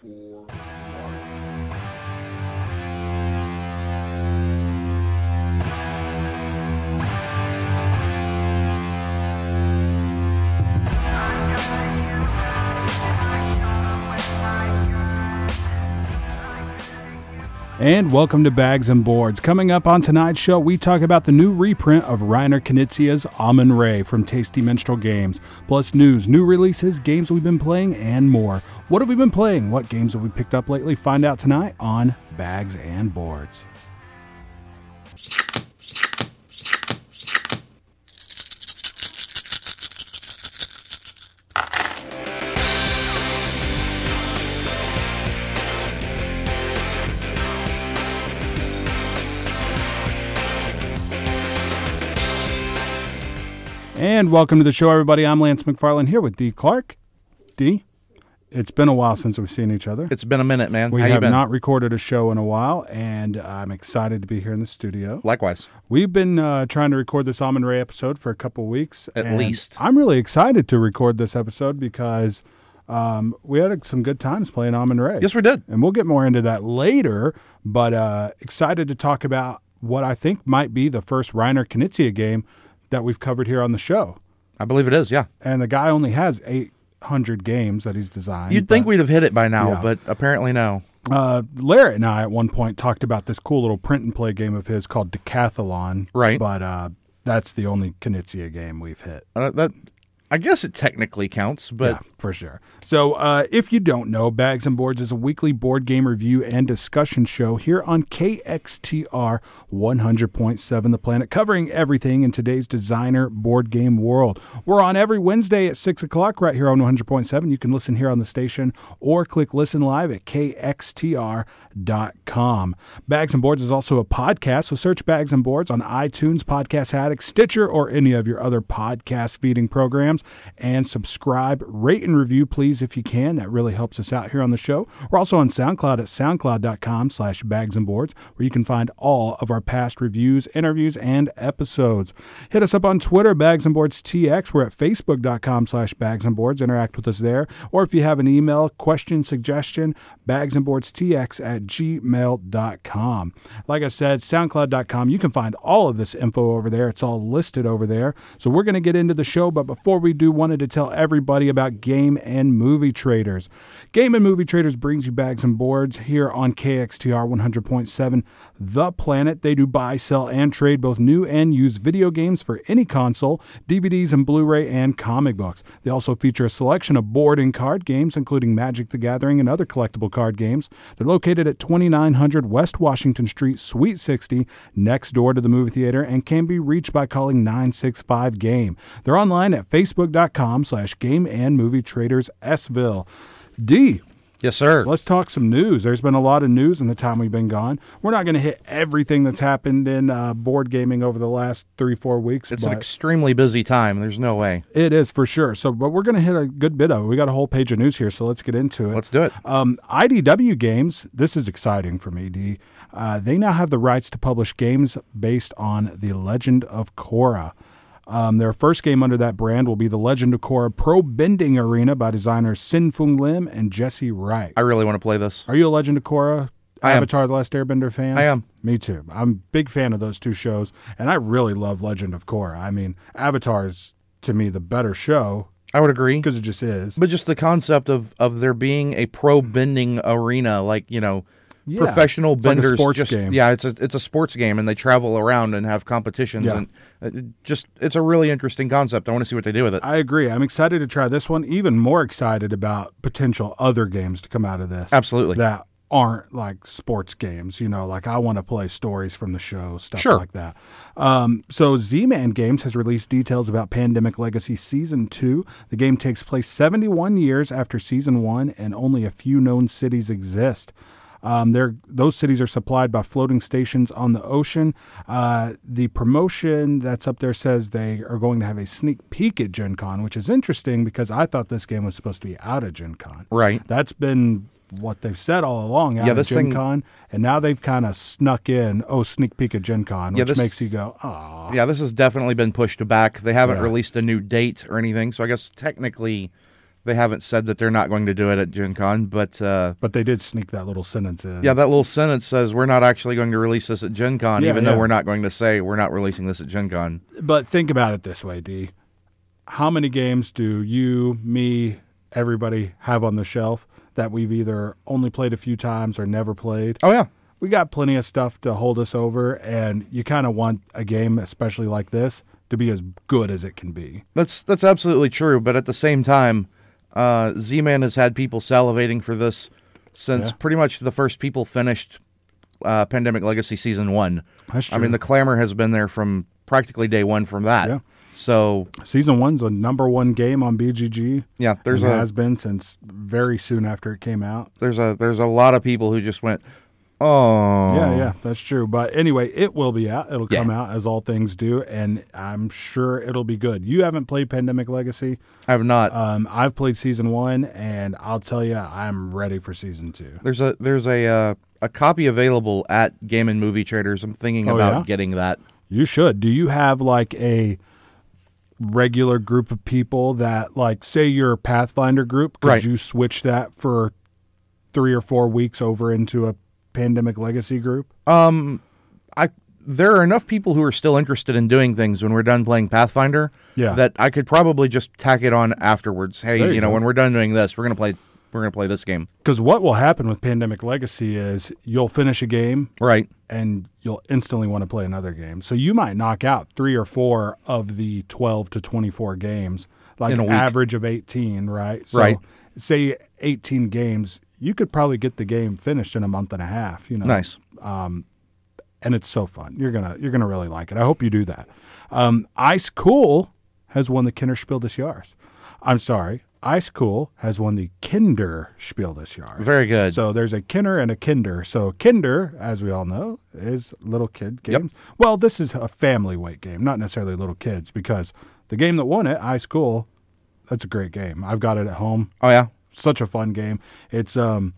for And welcome to Bags and Boards. Coming up on tonight's show, we talk about the new reprint of Reiner Knizia's Amun-Re from Tasty Minstrel Games, plus news, new releases, games we've been playing, and more. What have we been playing? What games have we picked up lately? Find out tonight on Bags and Boards. And welcome to the show, everybody. I'm Lance McFarland here with D. Clark. D, it's been a while since we've seen each other. It's been a minute, man. We How have not recorded a show in a while, and I'm excited to be here in the studio. Likewise. We've been uh, trying to record this Amun-Re episode for a couple weeks. At least. I'm really excited to record this episode because um, we had some good times playing Amun-Re. Yes, we did. And we'll get more into that later, but uh, excited to talk about what I think might be the first Reiner Knizia game that we've covered here on the show. I believe it is. Yeah. And the guy only has 800 games that he's designed. You'd think but- we'd have hit it by now, Yeah. but apparently no. Uh, Larry and I at one point talked about this cool little print and play game of his called Decathlon. Right. But uh, that's the only Knizia game we've hit. Uh, that I guess it technically counts, but yeah, for sure. So, uh, if you don't know, Bags and Boards is a weekly board game review and discussion show here on KXTR 100.7 The Planet, covering everything in today's designer board game world. We're on every Wednesday at 6 o'clock right here on 100.7. You can listen here on the station or click listen live at KXTR.com. Bags and Boards is also a podcast, so search Bags and Boards on iTunes, Podcast Addict, Stitcher, or any of your other podcast feeding programs and subscribe, rate, and review, please, if you can. That really helps us out here on the show. We're also on SoundCloud at soundcloud.com slash bags and boards, where you can find all of our past reviews, interviews, and episodes. Hit us up on Twitter, Bags and Boards TX. We're at facebook.com slash bags and boards. Interact with us there. Or if you have an email, question, suggestion, bags and boards TX at gmail.com. Like I said, soundcloud.com. You can find all of this info over there. It's all listed over there. So we're going to get into the show, but before we do, wanted to tell everybody about Game and Movie Traders. Game and Movie Traders brings you bags and boards here on KXTR 100.7 The Planet. They do buy, sell, and trade both new and used video games for any console, DVDs and Blu-ray, and comic books. They also feature a selection of board and card games, including Magic the Gathering and other collectible card games. They're located at 2900 West Washington Street, Suite 60, next door to the movie theater, and can be reached by calling 965 Game. They're online at facebook.com slash game and movie traders Sville. D, yes, sir. let's talk some news. There's been a lot of news in the time we've been gone. We're not going to hit everything that's happened in uh, board gaming over the last three, four weeks. it's an extremely busy time. There's no way. it is for sure. So, but we're going to hit a good bit of it. We got a whole page of news here, so let's get into it. Let's do it. Um, IDW Games, this is exciting for me, D. Uh, they now have the rights to publish games based on The Legend of Korra. Um, their first game under that brand will be The Legend of Korra Pro Bending Arena by designers Sen-Foong Lim and Jessey Wright. I really want to play this. Are you a Legend of Korra I am. Avatar The Last Airbender fan? I am. Me too. I'm a big fan of those two shows, and I really love Legend of Korra. I mean, Avatar is, to me, the better show I would agree. because it just is. But just the concept of of there being a pro bending arena, like you know, Yeah. professional It's like benders. sports just, game. Yeah, it's a it's a sports game, and they travel around and have competitions, Yeah. and uh, it just it's a really interesting concept. I want to see what they do with it. I agree. I'm excited to try this one. Even more excited about potential other games to come out of this. Absolutely. That aren't like sports games. You know, like I want to play stories from the show, stuff Sure. like that. Um, so Z Man Games has released details about Pandemic Legacy Season 2. The game takes place 71 years after Season 1, and only a few known cities exist. Um, they're, those cities are supplied by floating stations on the ocean. Uh, the promotion that's up there says they are going to have a sneak peek at Gen Con, which is interesting because I thought this game was supposed to be out of Gen Con. Right. That's been what they've said all along out Yeah, of this Gen thing- Con. And now they've kind of snuck in, oh, sneak peek at Gen Con, Yeah, which this- makes you go, oh. Yeah, this has definitely been pushed back. They haven't Yeah. released a new date or anything, so I guess technically They haven't said that they're not going to do it at Gen Con, but uh, But they did sneak that little sentence in. yeah, that little sentence says we're not actually going to release this at Gen Con, Yeah, even yeah. though we're not going to say we're not releasing this at Gen Con. But think about it this way, D. How many games do you, me, everybody have on the shelf that we've either only played a few times or never played? Oh yeah, We got plenty of stuff to hold us over, and you kind of want a game, especially like this, to be as good as it can be. that's that's absolutely true. But at the same time, uh, Z-Man has had people salivating for this since Yeah. pretty much the first people finished uh, Pandemic Legacy Season One. That's I mean, the clamor has been there from practically day one from that. Yeah. So Season one's a number one game on BGG. yeah, there's a, has been since very soon after it came out. there's a there's a lot of people who just went, oh Yeah, yeah, that's true. But anyway, it will be out. It'll Yeah. come out as all things do, and I'm sure it'll be good. You haven't played Pandemic Legacy. I have not. Um, I've played season one, and I'll tell you, I'm ready for season two. There's a there's a uh, a copy available at Game and Movie Traders. I'm thinking Oh, about yeah? getting that. You should. Do you have like a regular group of people that, like, say your Pathfinder group? Could Right. you switch that for three or four weeks over into a Pandemic Legacy group? Um, I there are enough people who are still interested in doing things when we're done playing Pathfinder. Yeah. That I could probably just tack it on afterwards. Hey, There you, you know, go. when we're done doing this, we're gonna play we're gonna play this game. Because what will happen with Pandemic Legacy is you'll finish a game Right. and you'll instantly want to play another game. So you might knock out three or four of the 12 to 24 games, like In a an week. average of 18, right? So Right. say 18 games, you could probably get the game finished in a month and a half, you know. Nice. And it's so fun. You're going to you're to really like it. I hope you do that. Um, Ice Cool has won the Kinderspiel des Jahres. I'm sorry. Ice Cool has won the Kinderspiel des Jahres. Very good. So there's a Kinder and a Kinder. So Kinder, as we all know, is little kid Yep. games. Well, this is a family weight game, not necessarily little kids, because the game that won it, Ice Cool, that's a great game. I've got it at home. oh yeah. Such a fun game. It's um,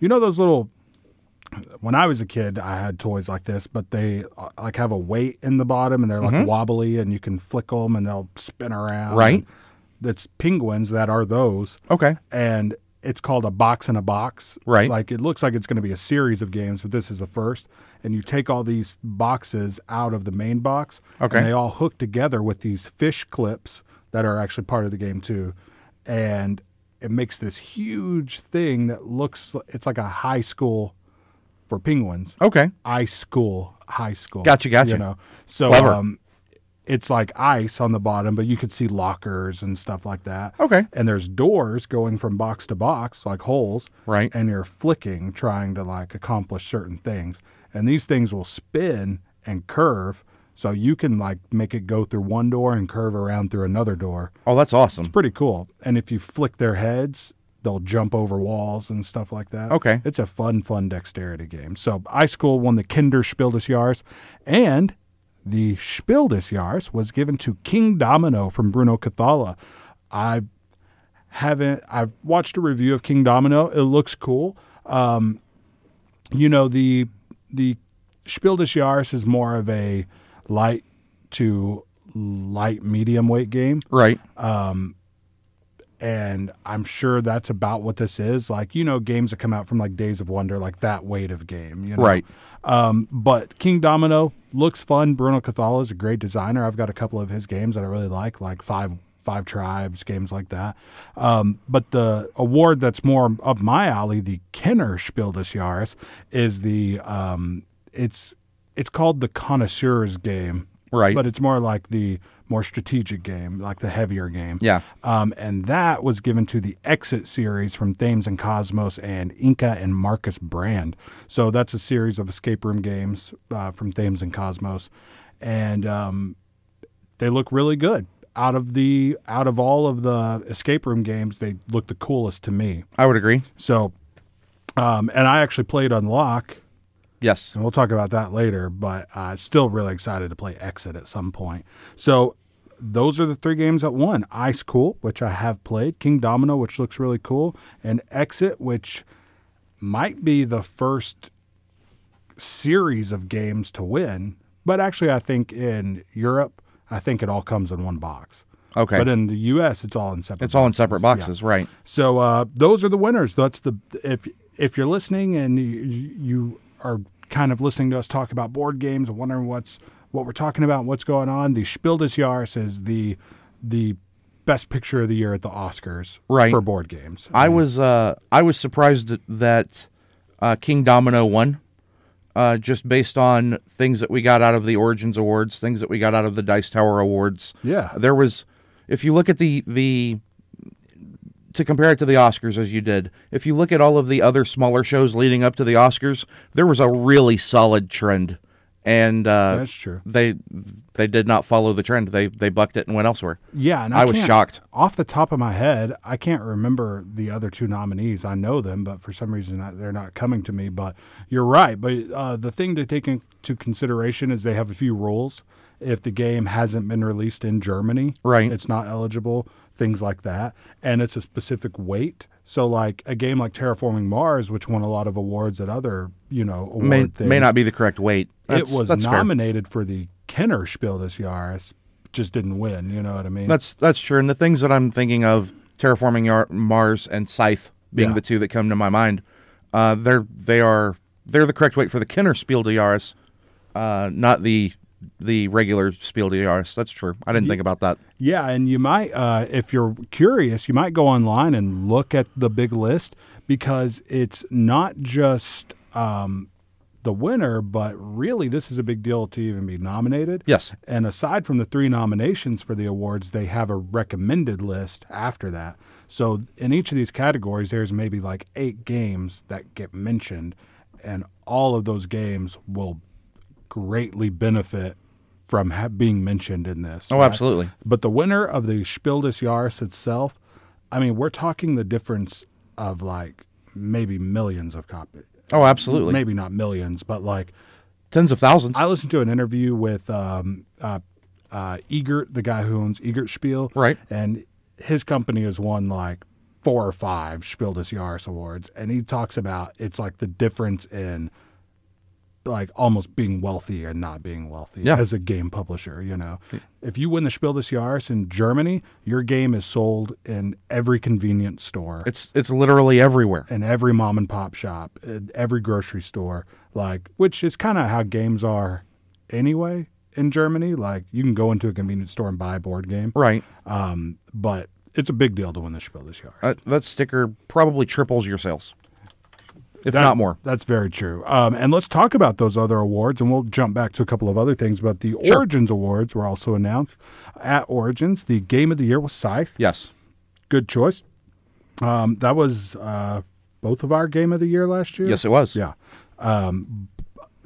you know those little. When I was a kid, I had toys like this, but they uh, like have a weight in the bottom, and they're like wobbly, and you can flick them, and they'll spin around. Mm-hmm. Right. That's penguins that are those Okay. and it's called a box in a box. Right. Like it looks like it's going to be a series of games, but this is the first. And you take all these boxes out of the main box, Okay. and they all hook together with these fish clips that are actually part of the game too, and it makes this huge thing that looks it's like a high school for penguins. Okay. High school, high school. Gotcha, gotcha. You know, so Clever. um, it's like ice on the bottom, but you could see lockers and stuff like that. Okay. And there's doors going from box to box, like holes. Right. And you're flicking, trying to like accomplish certain things. And these things will spin and curve. So you can like make it go through one door and curve around through another door. Oh, that's awesome. It's pretty cool. And if you flick their heads, they'll jump over walls and stuff like that. Okay. It's a fun, fun dexterity game. So Ice Cool won the Kinderspiel des Jahres, and the Spiel des Jahres was given to King Domino from Bruno Cathala. I haven't. I've watched a review of King Domino. It looks cool. Um, you know the the Spiel des Jahres is more of a light to light medium weight game Right. Um, and I'm sure that's about what this is. Like you know, games that come out from like Days of Wonder, like that weight of game, you know? Right. Um, but King Domino looks fun. Bruno Cathala is a great designer. I've got a couple of his games that I really like, like Five Five Tribes games like that. Um, but the award that's more up my alley, the Kenner Spiel des Jahres, is the um, it's it's called the Connoisseurs game, Right. But it's more like the more strategic game, like the heavier game. Yeah. Um, and that was given to the Exit series from Thames and Kosmos and Inka and Markus Brand. So that's a series of escape room games uh, from Thames and Kosmos, and um, they look really good. Out of the out of all of the escape room games, they look the coolest to me. I would agree. So, um, and I actually played Unlock, Yes. and we'll talk about that later. But uh, still really excited to play Exit at some point. So those are the three games that won: Ice Cool, which I have played, King Domino, which looks really cool, and Exit, which might be the first series of games to win. But actually, I think in Europe, I think it all comes in one box. Okay. But in the U.S., it's all in separate. It's all in separate Yeah. boxes, right? So uh, those are the winners. That's the if if you're listening and you, you are kind of listening to us talk about board games and wondering what's what we're talking about, what's going on. The Spiel des Jahres is the the best picture of the year at the Oscars Right. for board games. I was uh, I was surprised that uh, King Domino won, uh, just based on things that we got out of the Origins Awards, things that we got out of the Dice Tower Awards. Yeah. there was. If you look at the the to compare it to the Oscars as you did, if you look at all of the other smaller shows leading up to the Oscars, there was a really solid trend, and uh, That's true. They they did not follow the trend. They they bucked it and went elsewhere. Yeah, and I I, was shocked. Off the top of my head, I can't remember the other two nominees. I know them, but for some reason I- they're not coming to me. But you're right. But uh, the thing to take into consideration is they have a few rules. If the game hasn't been released in Germany, Right. it's not eligible. Things like that, and it's a specific weight. So, like a game like Terraforming Mars, which won a lot of awards at other, you know, award May things, may not be the correct weight. it was that's fair. nominated for the Kenner Spiel des Jahres, just didn't win. You know what I mean? That's that's true. And the things that I'm thinking of, terraforming Yar- Mars and Scythe being Yeah. the two that come to my mind, uh, they're they are they're the correct weight for the Kenner Spiel des Jahres, uh, not the the regular Spiel des Jahres. That's true. I didn't think about that. Yeah, and you might, uh, if you're curious, you might go online and look at the big list because it's not just um, the winner, but really this is a big deal to even be nominated. Yes. And aside from the three nominations for the awards, they have a recommended list after that. So in each of these categories, there's maybe like eight games that get mentioned, and all of those games will greatly benefit from ha- being mentioned in this. Oh, right? absolutely. But the winner of the Spiel des Jahres itself, I mean, we're talking the difference of like maybe millions of copies. Oh, absolutely. Maybe not millions, but like Tens of thousands. I listened to an interview with um, uh, uh, Eggert, the guy who owns Eggert Spiel, Right. And his company has won like four or five Spiel des Jahres awards, and he talks about it's like the difference in like almost being wealthy and not being wealthy Yeah. as a game publisher. You know, if you win the Spiel des Jahres in Germany, your game is sold in every convenience store it's it's literally everywhere. in every mom and pop shop, in every grocery store, like which is kind of how games are anyway in Germany. Like you can go into a convenience store and buy a board game, Right. um, but it's a big deal to win the Spiel des Jahres. Uh, that sticker probably triples your sales, if That- not more. That's very true. Um, and let's talk about those other awards, and we'll jump back to a couple of other things. But the Sure. Origins Awards were also announced at Origins. The game of the year was Scythe. Yes. Good choice. Um, that was uh, both of our game of the year last year. Yes, it was. Yeah. Um,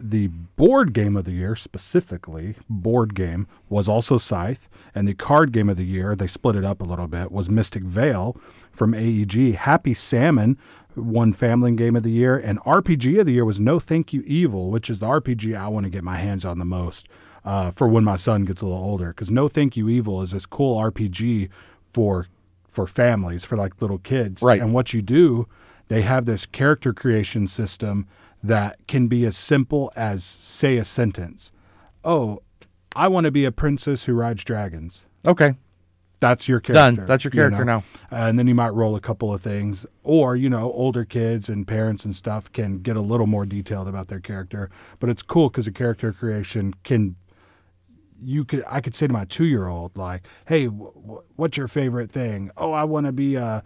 the board game of the year, specifically, board game, was also Scythe. And the card game of the year, they split it up a little bit, was Mystic Vale from AEG. Happy Salmon won Family Game of the Year. And RPG of the year was No Thank You Evil, which is the RPG I want to get my hands on the most uh, for when my son gets a little older. Because No Thank You Evil is this cool RPG for for families, for like little kids. Right. And what you do, they have this character creation system that can be as simple as say a sentence. Oh, I want to be a princess who rides dragons. Okay. That's your Done. character. That's your you character know? now. And then you might roll a couple of things. Or, you know, older kids and parents and stuff can get a little more detailed about their character. But it's cool because the character creation can you could I could say to my two year old like, "Hey, w- w- what's your favorite thing? Oh, I want to be a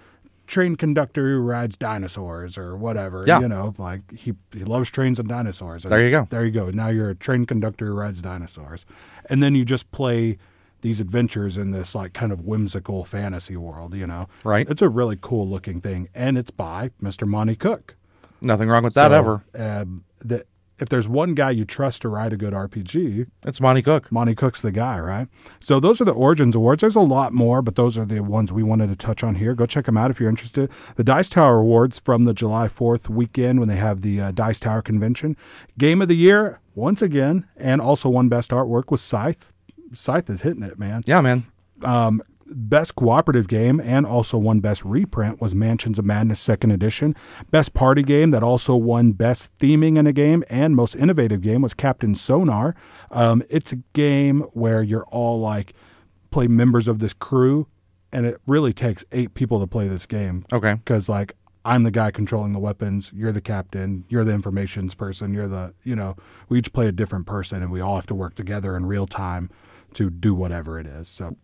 train conductor who rides dinosaurs or whatever. Yeah. You know, like he he loves trains and dinosaurs. There you go. There you go. Now you're a train conductor who rides dinosaurs, and then you just play these adventures in this like kind of whimsical fantasy world. You know, Right. It's a really cool looking thing, and it's by Mr. Monty Cook. Nothing wrong with that So, ever. Um, that if there's one guy you trust to write a good RPG, It's Monty Cook. Monty Cook's the guy, right? So those are the Origins Awards. There's a lot more, but those are the ones we wanted to touch on here. Go check them out if you're interested. The Dice Tower Awards from the July 4th weekend when they have the uh, Dice Tower convention. Game of the Year, once again, and also one best artwork was Scythe. Scythe is hitting it, man. Yeah, man. Um, best cooperative game and also won best reprint was Mansions of Madness second edition. Best party game that also won best theming in a game and most innovative game was Captain Sonar. Um, it's a game where you're all like play members of this crew, and it really takes eight people to play this game. Okay. Because like I'm the guy controlling the weapons, you're the captain, you're the informations person, you're the you know we each play a different person, and we all have to work together in real time to do whatever it is. So.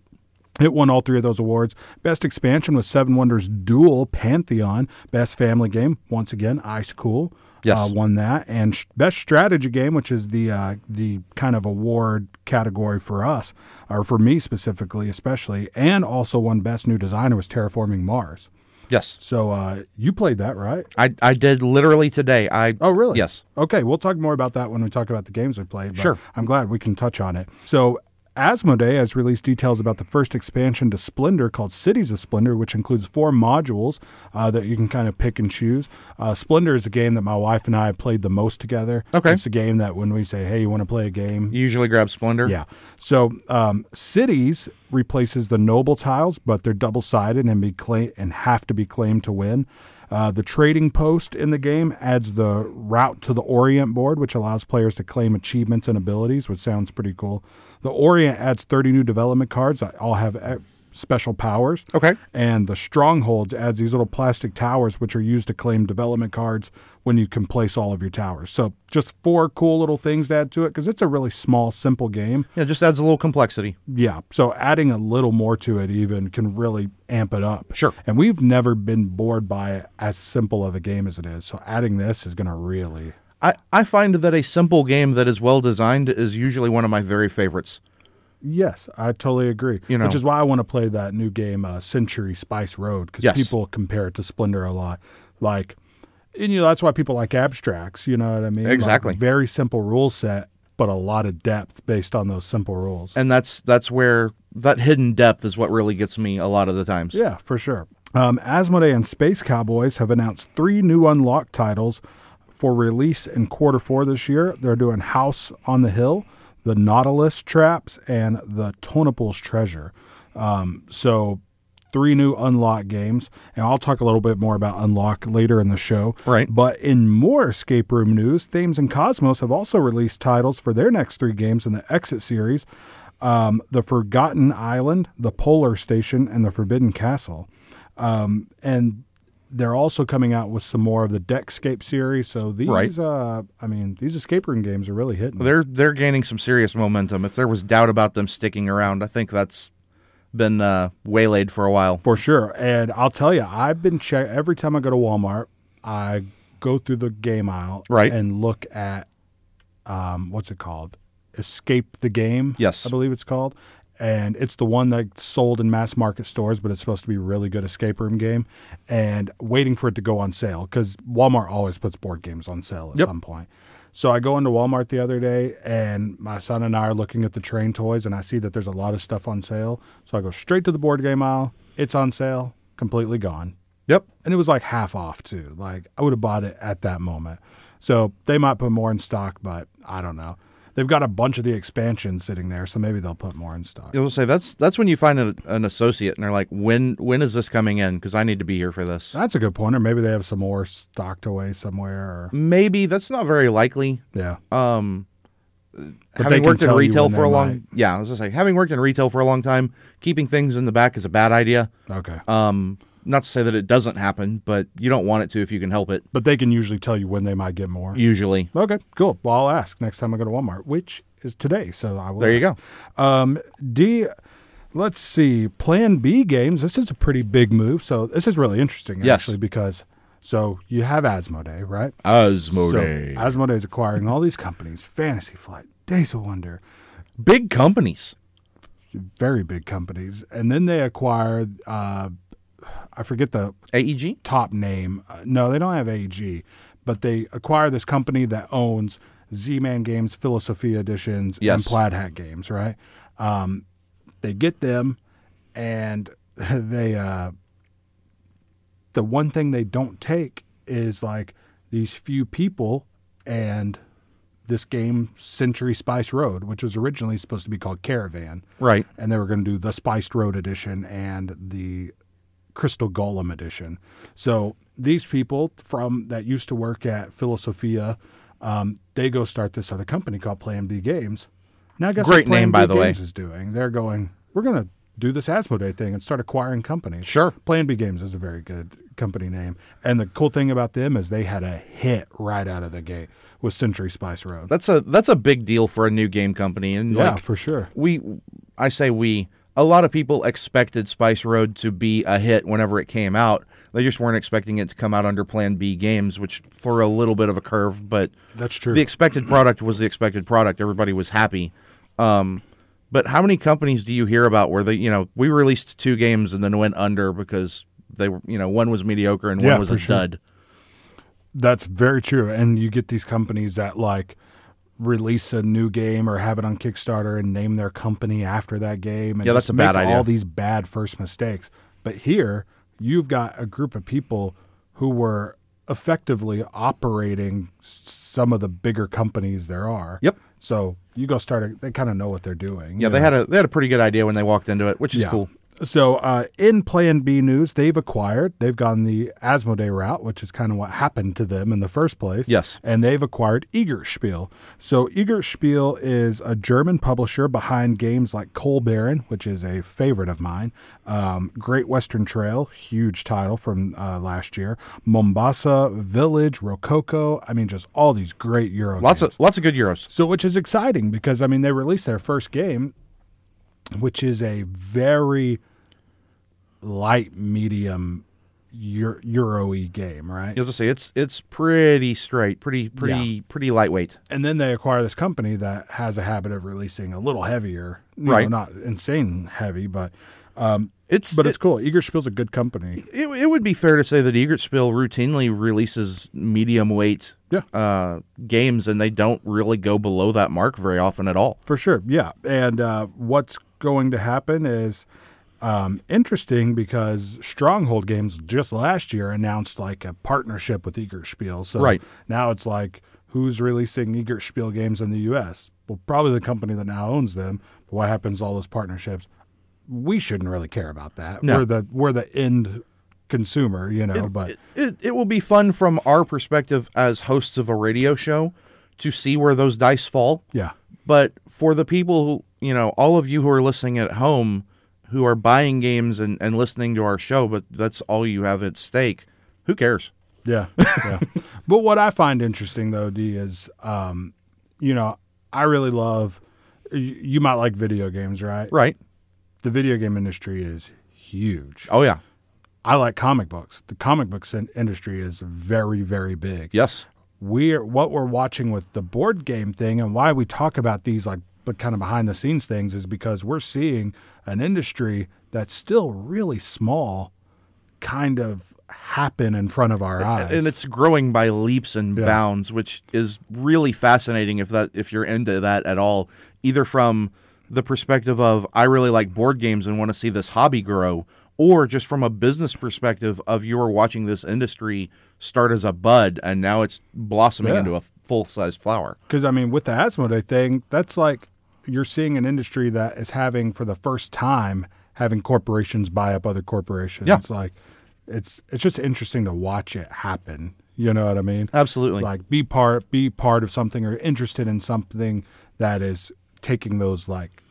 It won all three of those awards. Best expansion was Seven Wonders Duel Pantheon. Best family game, once again, Ice Cool Yes. uh, won that, and sh- best strategy game, which is the uh, the kind of award category for us, or for me specifically, especially, and also won best new designer was Terraforming Mars. Yes. So uh, you played that, right? I, I did literally today. I Oh, really? Yes. Okay, we'll talk more about that when we talk about the games we played. But Sure. I'm glad we can touch on it. So, Asmodee has released details about the first expansion to Splendor called Cities of Splendor, which includes four modules uh, that you can kind of pick and choose. Uh, Splendor is a game that my wife and I have played the most together. Okay. It's a game that when we say, hey, you want to play a game? You usually grab Splendor. Yeah. So um, cities replaces the noble tiles, but they're double sided and be cla- and have to be claimed to win. Uh, the trading post in the game adds the route to the Orient board, which allows players to claim achievements and abilities, which sounds pretty cool. The Orient adds 30 new development cards that all have uh, special powers. Okay. And the Strongholds adds these little plastic towers, which are used to claim development cards when you can place all of your towers. So just four cool little things to add to it because it's a really small, simple game. Yeah, it just adds a little complexity. Yeah. So adding a little more to it even can really amp it up. Sure. And we've never been bored by it as simple of a game as it is. So adding this is going to really. I, I find that a simple game that is well designed is usually one of my very favorites. Yes, I totally agree. You know. Which is why I want to play that new game, uh, Century Spice Road, because Yes. people compare it to Splendor a lot. Like, and you know that's why people like abstracts. You know what I mean? Like, Exactly. very simple rule set, but a lot of depth based on those simple rules. And that's that's where that hidden depth is what really gets me a lot of the times. Yeah, for sure. Um, Asmodee and Space Cowboys have announced three new unlocked titles for release in quarter four this year. They're doing House on the Hill, the Nautilus Traps, and the Tonipal's Treasure. Um, so, three new unlock games, and I'll talk a little bit more about unlock later in the show. Right. But in more escape room news, Thames and Kosmos have also released titles for their next three games in the Exit series um, The Forgotten Island, The Polar Station, and The Forbidden Castle. Um, and they're also coming out with some more of the Deckscape series. So these, Right. uh, I mean, these escape room games are really hitting. They're they're gaining some serious momentum. If there was doubt about them sticking around, I think that's been uh, waylaid for a while. For sure. And I'll tell you, I've been check every time I go to Walmart, I go through the game aisle Right. and look at um, what's it called? Escape the Game. Yes. I believe it's called. And it's the one that's sold in mass market stores, but it's supposed to be a really good escape room game. And waiting for it to go on sale because Walmart always puts board games on sale at Yep. some point. So I go into Walmart the other day, and my son and I are looking at the train toys, and I see that there's a lot of stuff on sale. So I go straight to the board game aisle. It's on sale, completely gone, Yep. and it was like half off too. Like I would have bought it at that moment. So they might put more in stock, but I don't know. They've got a bunch of the expansions sitting there, so maybe they'll put more in stock. You'll say that's that's when you find a, an associate and they're like, when when is this coming in? Because I need to be here for this. That's a good point. Or maybe they have some more stocked away somewhere. Or Maybe that's not very likely. yeah, Um, But having worked in retail for a long might. yeah, I was just like having worked in retail for a long time, keeping things in the back is a bad idea. okay. Um, not to say that it doesn't happen, but you don't want it to if you can help it. but they can usually tell you when they might get more. Usually, Okay, cool. Well, I'll ask next time I go to Walmart, which is today. So I will. There you go. Um, D. Let's see. Plan B games. This is a pretty big move. So this is really interesting, Yes. actually, because so you have Asmodee, right? Asmodee, So Asmodee is acquiring all these companies: Fantasy Flight, Days of Wonder, big companies. very big companies, and then they acquire. Uh, I forget the AEG. top name. Uh, no, they don't have AEG, but they acquire this company that owns Z-Man Games, Filosofia Editions, and Plaid Hat Games. Right? Um, they get them, and they. Uh, the one thing they don't take is like these few people and this game Century Spice Road, which was originally supposed to be called Caravan Right. and they were going to do the Spiced Road edition and the Crystal Golem edition. So these people from that used to work at Filosofia, um, they go start this other company called Plan B Games. Now, guess Great what Plan name, B by the way. Is doing? They're going. We're going to do this Asmodee thing and start acquiring companies. Sure. Plan B Games is a very good company name. And the cool thing about them is they had a hit right out of the gate with Century Spice Road. That's a that's a big deal for a new game company, and yeah, like for sure. we, I say we. A lot of people expected Spice Road to be a hit whenever it came out. They just weren't expecting it to come out under Plan B Games, which threw a little bit of a curve. But That's true. the expected product was the expected product. Everybody was happy. Um, but how many companies do you hear about where they, you know, we released two games and then went under because they were, you know, one was mediocre and one Yeah, was a sure. dud. That's very true. And you get these companies that like release a new game or have it on Kickstarter and name their company after that game. And Yeah, that's just a bad make idea. All these bad first mistakes. But here, you've got a group of people who were effectively operating some of the bigger companies there are. Yep. So you go start. A, they kind of know what they're doing. Yeah, they know? had a they had a pretty good idea when they walked into it, which is Yeah. cool. So uh, in Plan B news, they've acquired, they've gone the Asmodee route, which is kind of what happened to them in the first place. Yes. And they've acquired Eggertspiel. So Eggertspiel is a German publisher behind games like Coal Baron, which is a favorite of mine, um, Great Western Trail, huge title from uh, last year, Mombasa Village, Rococo. I mean, just all these great Euro Lots games. of lots of good euros. So, which is exciting because I mean, they released their first game, which is a very light medium Euro- Euro-y game, right? You'll just say it's it's pretty straight, pretty pretty pretty lightweight. And then they acquire this company that has a habit of releasing a little heavier, Right. know, not insane heavy, but um, It's but it's cool. Eggertspiel's a good company. it, it would be fair to say that Eggertspiel routinely releases medium weight Yeah. uh, games, and they don't really go below that mark very often at all. For sure, yeah. And uh, what's going to happen is um, interesting because Stronghold Games just last year announced like a partnership with Eggertspiel. So Right. now it's like who's releasing Eggertspiel games in the U.S. Well, probably the company that now owns them. But what happens to all those partnerships? We shouldn't really care about that. No. We're the we're the end consumer, you know. but It, it will be fun from our perspective as hosts of a radio show to see where those dice fall. yeah, But for the people, who, you know, all of you who are listening at home who are buying games and, and listening to our show, but that's all you have at stake, who cares? Yeah, yeah. but what I find interesting though, D, is um, you know, I really love. You, you might like video games, right? Right. The video game industry is huge. Oh, yeah. I like comic books. The comic books in- industry is very, very big. Yes. We're what we're watching with the board game thing, and why we talk about these like, but kind of behind the scenes things, is because we're seeing an industry that's still really small, kind of happen in front of our eyes. and it's growing by leaps and Yeah. bounds, which is really fascinating if that if you're into that at all, either from the perspective of I really like board games and want to see this hobby grow, or just from a business perspective of you're watching this industry start as a bud and now it's blossoming Yeah. into a full sized flower. Because I mean, with the Asmodee thing, that's like you're seeing an industry that is having for the first time having corporations buy up other corporations. Yeah. It's like it's it's just interesting to watch it happen. You know what I mean? Absolutely. Like be part be part of something or interested in something that is taking those like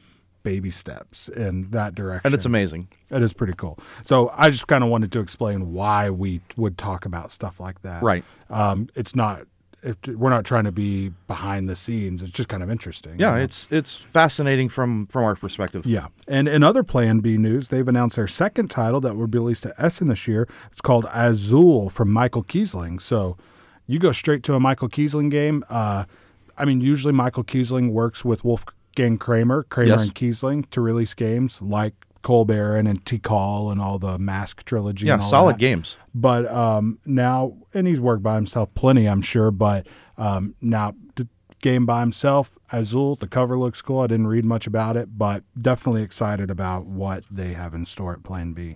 baby steps in that direction. and it's amazing. It is pretty cool. So I just kind of wanted to explain why we would talk about stuff like that. Right. Um, it's not. It, we're not trying to be behind the scenes. It's just kind of interesting. Yeah, you know? it's it's fascinating from from our perspective. yeah. And in other Plan B news, they've announced their second title that will be released at Essen this year. It's called Azul from Michael Kiesling. So you go straight to a Michael Kiesling game. Uh, I mean, usually Michael Kiesling works with Wolfgang Kramer, Kramer Yes. and Kiesling to release games like Colbert and and Tikal and all the Mask trilogy. Yeah, and all solid that. games. But um, now, and he's worked by himself plenty, I'm sure. But um, now, game by himself, Azul, the cover looks cool. I didn't read much about it, but definitely excited about what they have in store at Plan B.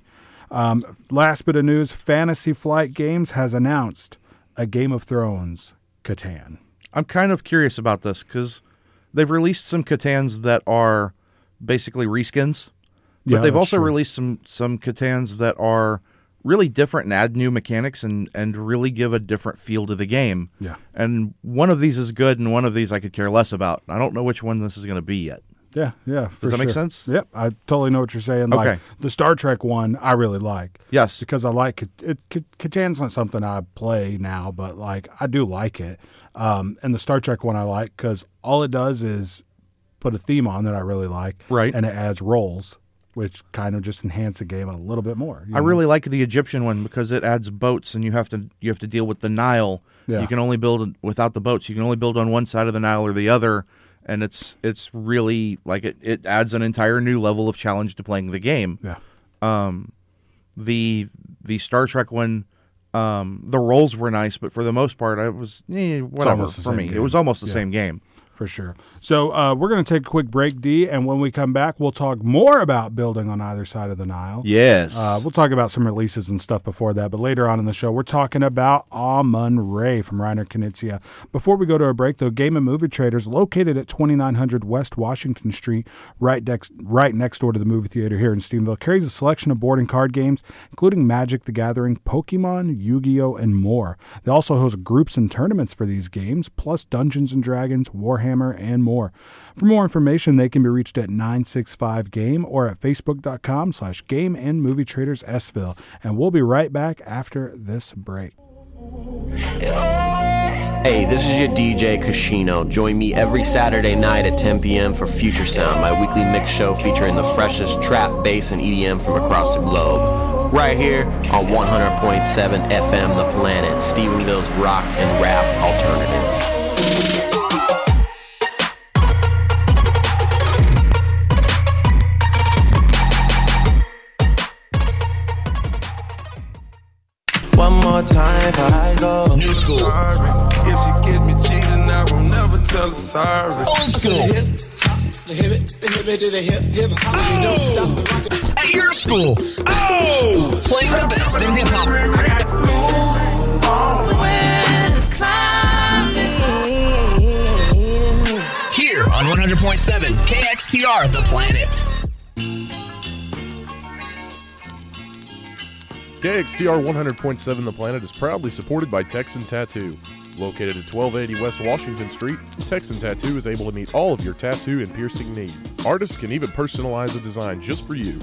Um, last bit of news Fantasy Flight Games has announced a Game of Thrones Catan. I'm kind of curious about this because they've released some Catans that are basically reskins, but Yeah, they've also true. released some some Catans that are really different and add new mechanics and and really give a different feel to the game. Yeah. And one of these is good, and one of these I could care less about. I don't know which one this is going to be yet. Yeah, yeah. Does that make sense? Yep, I totally know what you're saying. Like Okay. the Star Trek one, I really like. Yes. because I like it. it Catan's not something I play now, but like I do like it. Um, and the Star Trek one I like because all it does is put a theme on that I really like, Right. And it adds roles, which kind of just enhance the game a little bit more. I know? really like the Egyptian one because it adds boats, and you have to you have to deal with the Nile. Yeah. You can only build without the boats. You can only build on one side of the Nile or the other, and it's it's really like it, it adds an entire new level of challenge to playing the game. yeah, The the Star Trek one, um, the roles were nice, but for the most part, I was eh, whatever for me. game. It was almost the Yeah. same game. For sure. So uh, we're going to take a quick break, D, and when we come back, we'll talk more about building on either side of the Nile. Yes. Uh, we'll talk about some releases and stuff before that, but later on in the show, we're talking about Amun-Re from Reiner Knizia. Before we go to a break, though, Game and Movie Traders, located at 2900 West Washington Street, right next, right next door to the movie theater here in Stephenville, carries a selection of board and card games, including Magic the Gathering, Pokemon, Yu Gi Oh!, and more. They also host groups and tournaments for these games, plus Dungeons and Dragons, Warhammer, and more. For more information, they can be reached at 965game or at facebook.com slash game and movie traders Sville. And we'll be right back after this break. Hey, this is your DJ Kashino. Join me every Saturday night at 10 p.m. for Future Sound, my weekly mix show featuring the freshest trap, bass, and EDM from across the globe. Right here on 100.7 FM The Planet, Stephenville's rock and rap alternative. More time before I go. New school, sorry. If she get me cheating, I will never tell her sorry. old school, The hip, the hip, to the hip, hip hop. You don't oh. stop the rocket. at your school. Oh, playing the best in hip hop. Here on 100.7 KXTR, The Planet. KXTR 100.7 The Planet is proudly supported by Texan Tattoo. Located at 1280 West Washington Street, Texan Tattoo is able to meet all of your tattoo and piercing needs. Artists can even personalize a design just for you.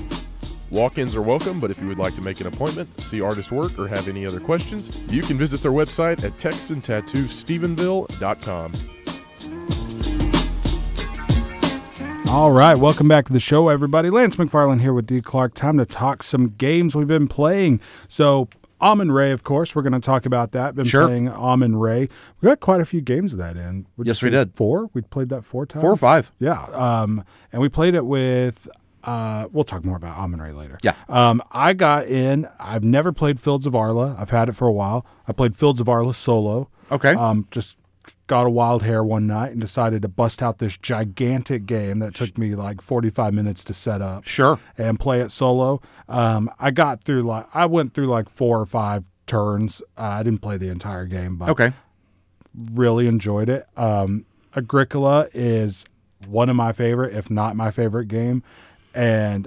Walk ins are welcome, but if you would like to make an appointment, see artist work, or have any other questions, you can visit their website at TexanTattooStephenville.com. All right, welcome back to the show, everybody. Lance McFarland here with D. Clark. Time to talk some games we've been playing. So, Amun-Re, of course, we're going to talk about that. Been Sure. playing Amun-Re. We got quite a few games of that in. You Yes, we did. Four. We played that four times. Four or five. Yeah, um, and we played it with. Uh, we'll talk more about Amun-Re later. Yeah. Um, I got in. I've never played Fields of Arle. I've had it for a while. I played Fields of Arle solo. Okay. Um, just got a wild hair one night and decided to bust out this gigantic game that took me like 45 minutes to set up Sure. and play it solo. Um, I got through like I went through like four or five turns. Uh, I didn't play the entire game, but Okay. really enjoyed it. Um, Agricola is one of my favorite, if not my favorite game, and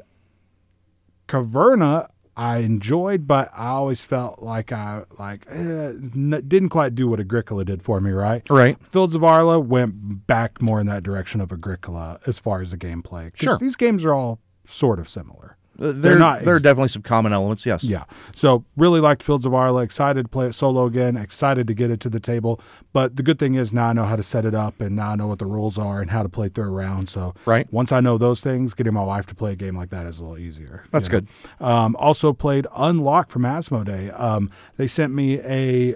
Caverna I enjoyed, but I always felt like I like eh, n- didn't quite do what Agricola did for me. Right, Right. Fields of Arle went back more in that direction of Agricola as far as the gameplay. Sure. these games are all sort of similar. Uh, There, not there are definitely some common elements, yes. Yeah. So really liked Fields of Arle. Excited to play it solo again. Excited to get it to the table. But the good thing is now I know how to set it up and now I know what the rules are and how to play through a round. So Right. once I know those things, getting my wife to play a game like that is a little easier. That's you know? good. Um, also played Unlock from Asmodee. Um, they sent me a.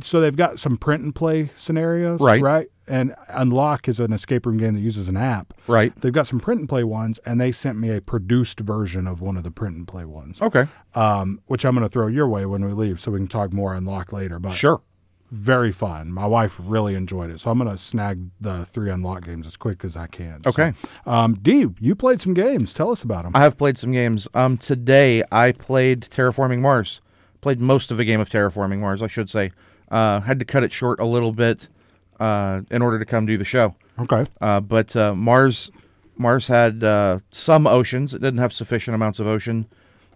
So they've got some print and play scenarios, Right. Right. And Unlock is an escape room game that uses an app. Right. They've got some print and play ones, and they sent me a produced version of one of the print and play ones Okay. um, which I'm going to throw your way when we leave, so we can talk more unlock later. But Sure. very fun. My wife really enjoyed it, so I'm going to snag the three unlock games as quick as I can. So, Okay. um, D, you played some games. Tell us about them. I have played some games. Um, today I played Terraforming Mars. Played most of a game of Terraforming Mars, I should say. Uh, had to cut it short a little bit uh, in order to come do the show. okay. Uh, but uh, Mars, Mars had uh, some oceans. It didn't have sufficient amounts of ocean.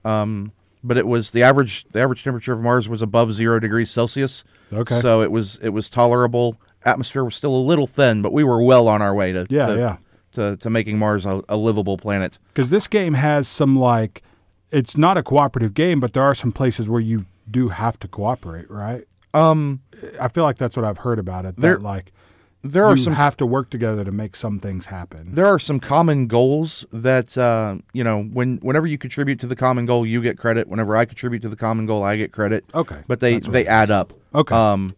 Um, but it was the average. The average temperature of Mars was above zero degrees Celsius. Okay. So it was it was tolerable. Atmosphere was still a little thin, but we were well on our way to Yeah, to, yeah. to, to making Mars a, a livable planet. Because this game has some like, it's not a cooperative game, but there are some places where you do have to cooperate, right? Um, I feel like that's what I've heard about it. There- that like there are you some have to work together to make some things happen. there are some common goals that uh, you know when whenever you contribute to the common goal, you get credit. Whenever I contribute to the common goal, I get credit. Okay, but they they add up. Okay. Um,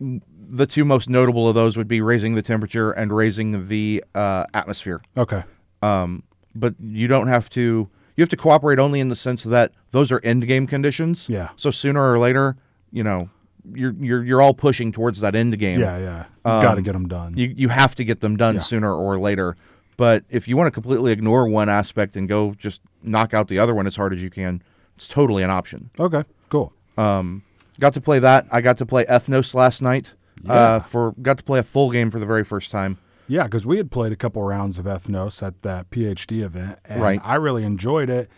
the two most notable of those would be raising the temperature and raising the uh, atmosphere. okay. Um, but you don't have to. You have to cooperate only in the sense that those are end game conditions. Yeah. So sooner or later, you know, you're you're you're all pushing towards that end game. Yeah, yeah. You got to Um, get them done. You you have to get them done Yeah. sooner or later. But if you want to completely ignore one aspect and go just knock out the other one as hard as you can, it's totally an option. okay, cool. Um, got to play that. I got to play Ethnos last night. Yeah. Uh, for got to play a full game for the very first time. Yeah, because we had played a couple rounds of Ethnos at that PhD event, and Right. I really enjoyed it.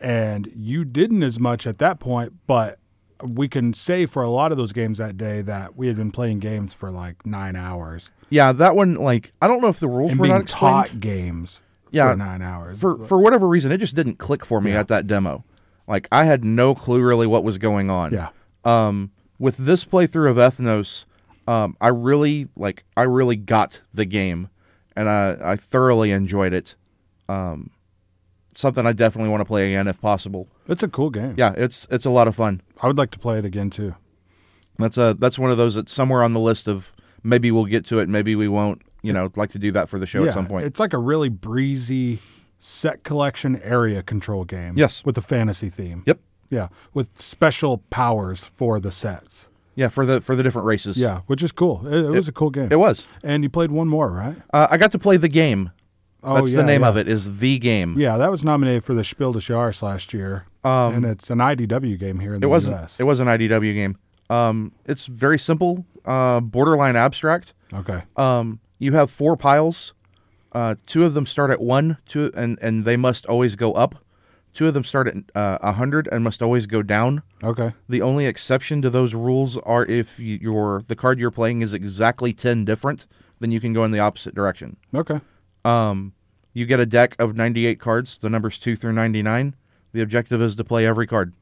And you didn't as much at that point, but we can say for a lot of those games that day that we had been playing games for like nine hours Yeah, that one like I don't know if the rules and were being not explained. taught games Yeah, for nine hours. for for whatever reason, it just didn't click for me Yeah. at that demo. Like I had no clue really what was going on. Yeah. Um, with this playthrough of Ethnos, um, I really like I really got the game, and I I thoroughly enjoyed it. Um, something I definitely want to play again if possible. it's a cool game. Yeah, it's it's a lot of fun. I would like to play it again too. That's a that's one of those that's somewhere on the list of maybe we'll get to it, maybe we won't. You know, like to do that for the show yeah, at some point. It's like a really breezy set collection area control game. Yes. With a fantasy theme. Yep. Yeah. With special powers for the sets. Yeah, for the for the different races. Yeah, which is cool. It, it was a cool game. it was. And you played one more, right? Uh, I got to play the game. Oh, That's the name yeah. of it. Is the game. Yeah, that was nominated for the Spiel des Jahres last year, Um, and it's an IDW game here in the It wasn't. U.S. It was an IDW game. Um, it's very simple. Uh, borderline abstract. okay. Um, you have four piles. Uh, two of them start at one. Two and and they must always go up. Two of them start at uh, a hundred and must always go down. Okay. The only exception to those rules are if your the card you're playing is exactly ten different, then you can go in the opposite direction. Okay. Um, you get a deck of 98 cards, the numbers 2 through 99. The objective is to play every card.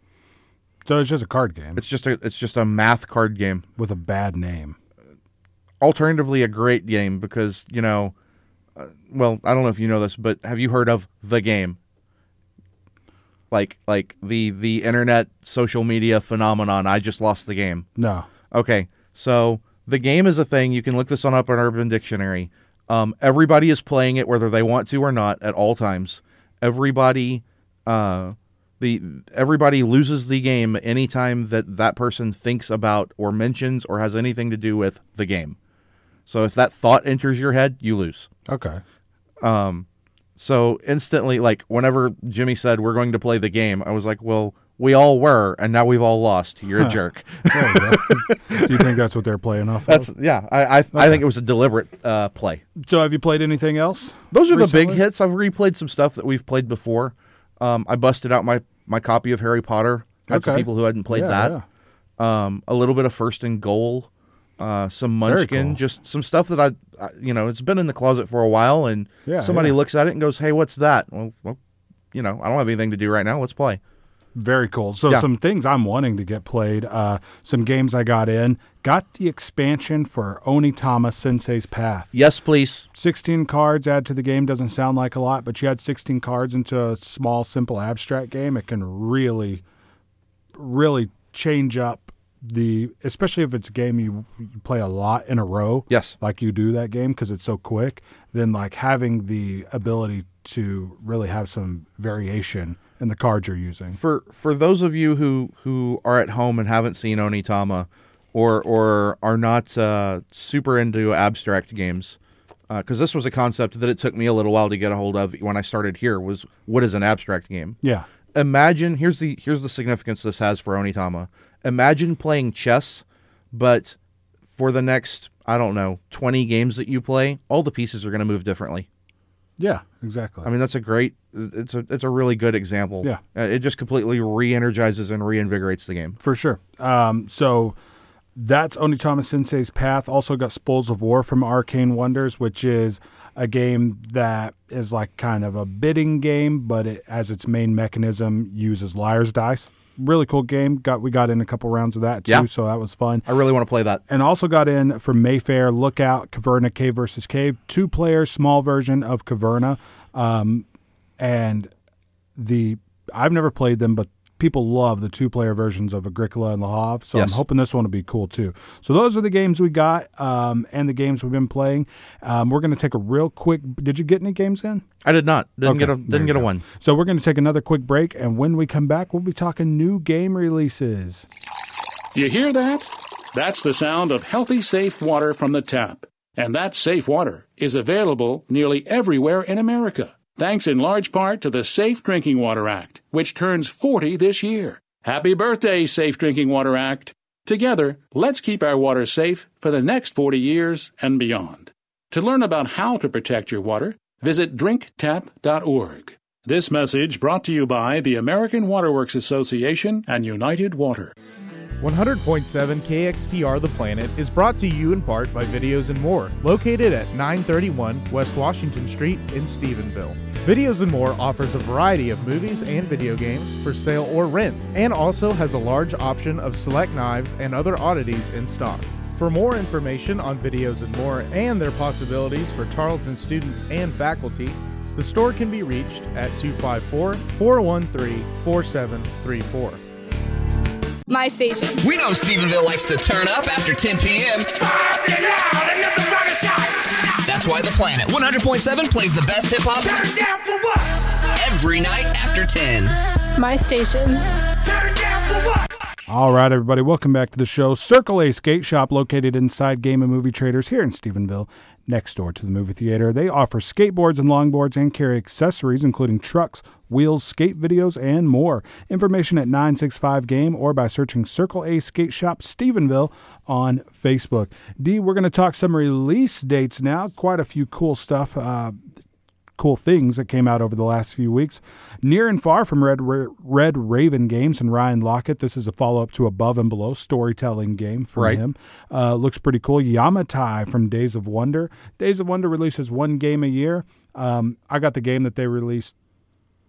So it's just a card game It's just a it's just a math card game. with a bad name. Alternatively, a great game because you know, uh, well, I don't know if you know this, but have you heard of the game? Like like the the internet social media phenomenon. I just lost the game. No. Okay, so the game is a thing. You can look this one up on Urban Dictionary. Um, everybody is playing it whether they want to or not at all times. Everybody, uh, the everybody loses the game anytime that that person thinks about or mentions or has anything to do with the game. So if that thought enters your head, you lose. Okay. So instantly, like whenever Jimmy said we're going to play the game, I was like, well, we all were, and now we've all lost. You're a jerk. You. Do you think that's what they're playing off? That's of? yeah. I I, I think it was a deliberate uh, play. So have you played anything else? Those are the big hits. I've replayed some stuff that we've played before. Um, I busted out my my copy of Harry Potter. Had some people who hadn't played Yeah, that. Um, a little bit of First and Goal, uh, some Munchkin, cool. just some stuff that I, I, you know, it's been in the closet for a while, and Yeah, somebody yeah. looks at it and goes, "Hey, what's that?" Well, well, you know, I don't have anything to do right now. Let's play. Very cool. So Yeah. some things I'm wanting to get played. Uh, some games I got in. Got the expansion for Onitama Sensei's Path. Yes, please. 16 cards add to the game doesn't sound like a lot, but you add 16 cards into a small, simple abstract game, it can really, really change up the, especially if it's a game you, you play a lot in a row. Yes. Like you do that game because it's so quick. Then, like having the ability to really have some variation in the cards you're using. for for those of you who who are at home and haven't seen Onitama, or or are not uh, super into abstract games, because this was a concept that it took me a little while to get a hold of when I started here. Was what is an abstract game? Yeah. Imagine here's the here's the significance this has for Onitama. Imagine playing chess, but for the next I don't know twenty games that you play, all the pieces are going to move differently. Yeah, exactly. I mean, that's a great. It's a it's a really good example. Yeah. Uh, it just completely re-energizes and reinvigorates the game. for sure. Um, so that's Onitama Sensei's Path. Also got Spoils of War from Arcane Wonders, which is a game that is like kind of a bidding game, but it, as its main mechanism uses liar's dice. Really cool game. Got we got in a couple rounds of that too, Yeah. so that was fun. I really want to play that. And also got in from Mayfair Lookout Caverna Cave versus Cave, two player small version of Caverna, um, and the I've never played them, but people love the two player versions of Agricola and Le Havre. So Yes. I'm hoping this one will be cool too. So those are the games we got um, and the games we've been playing. Um, we're going to take a real quick. Did you get any games in? I did not. Didn't get a didn't you get a one. So we're going to take another quick break, and when we come back, we'll be talking new game releases. You hear that? That's the sound of healthy, safe water from the tap. And that safe water is available nearly everywhere in America, thanks in large part to the Safe Drinking Water Act, which turns 40 this year. Happy birthday, Safe Drinking Water Act! Together, let's keep our water safe for the next 40 years and beyond. To learn about how to protect your water, visit drinktap.org. This message brought to you by the American Waterworks Association and United Water. 100.7 KXTR The Planet is brought to you in part by Videos and More, located at 931 West Washington Street in Stephenville. Videos and More offers a variety of movies and video games for sale or rent, and also has a large option of select knives and other oddities in stock. For more information on Videos and More and their possibilities for Tarleton students and faculty, the store can be reached at 254 413 4734. My station. We know Stephenville likes to turn up after 10 p.m. That's why The Planet 100.7 plays the best hip hop every night after 10. My station. All right, everybody, welcome back to the show. Circle A Skate Shop, located inside Game and Movie Traders here in Stephenville, next door to the movie theater. They offer skateboards and longboards and carry accessories, including trucks, wheels, skate videos, and more. Information at 965 Game or by searching Circle A Skate Shop Stephenville on Facebook. D, we're going to talk some release dates now. Quite a few cool stuff. Uh, cool things that came out over the last few weeks. Near and Far from Red Red Raven Games and Ryan Laukat. This is a follow up to Above and Below storytelling game from Right. him. Uh, looks pretty cool. Yamatai from Days of Wonder. Days of Wonder releases one game a year. Um, I got the game that they released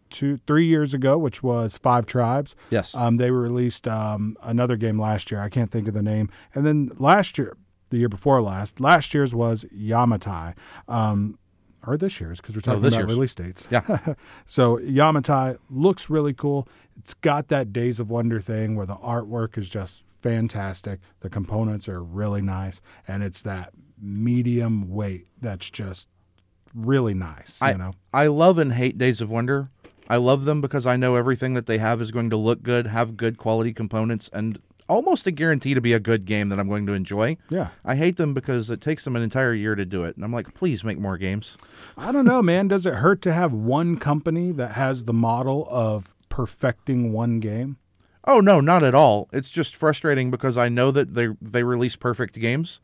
two, three years ago, which was Five Tribes. Yes. Um, they released um, another game last year. I can't think of the name. And then last year, the year before last, last year's was Yamatai. Um, or this year's because we're talking Oh, about year's. release dates. Yeah. so Yamatai looks really cool. It's got that Days of Wonder thing where the artwork is just fantastic. The components are really nice, and it's that medium weight that's just really nice. I you know, I love and hate Days of Wonder. I love them because I know everything that they have is going to look good, have good quality components, and almost a guarantee to be a good game that I'm going to enjoy. Yeah. I hate them because it takes them an entire year to do it. And I'm like, please make more games. I don't know, man. Does it hurt to have one company that has the model of perfecting one game? Oh no, not at all. It's just frustrating because I know that they they release perfect games,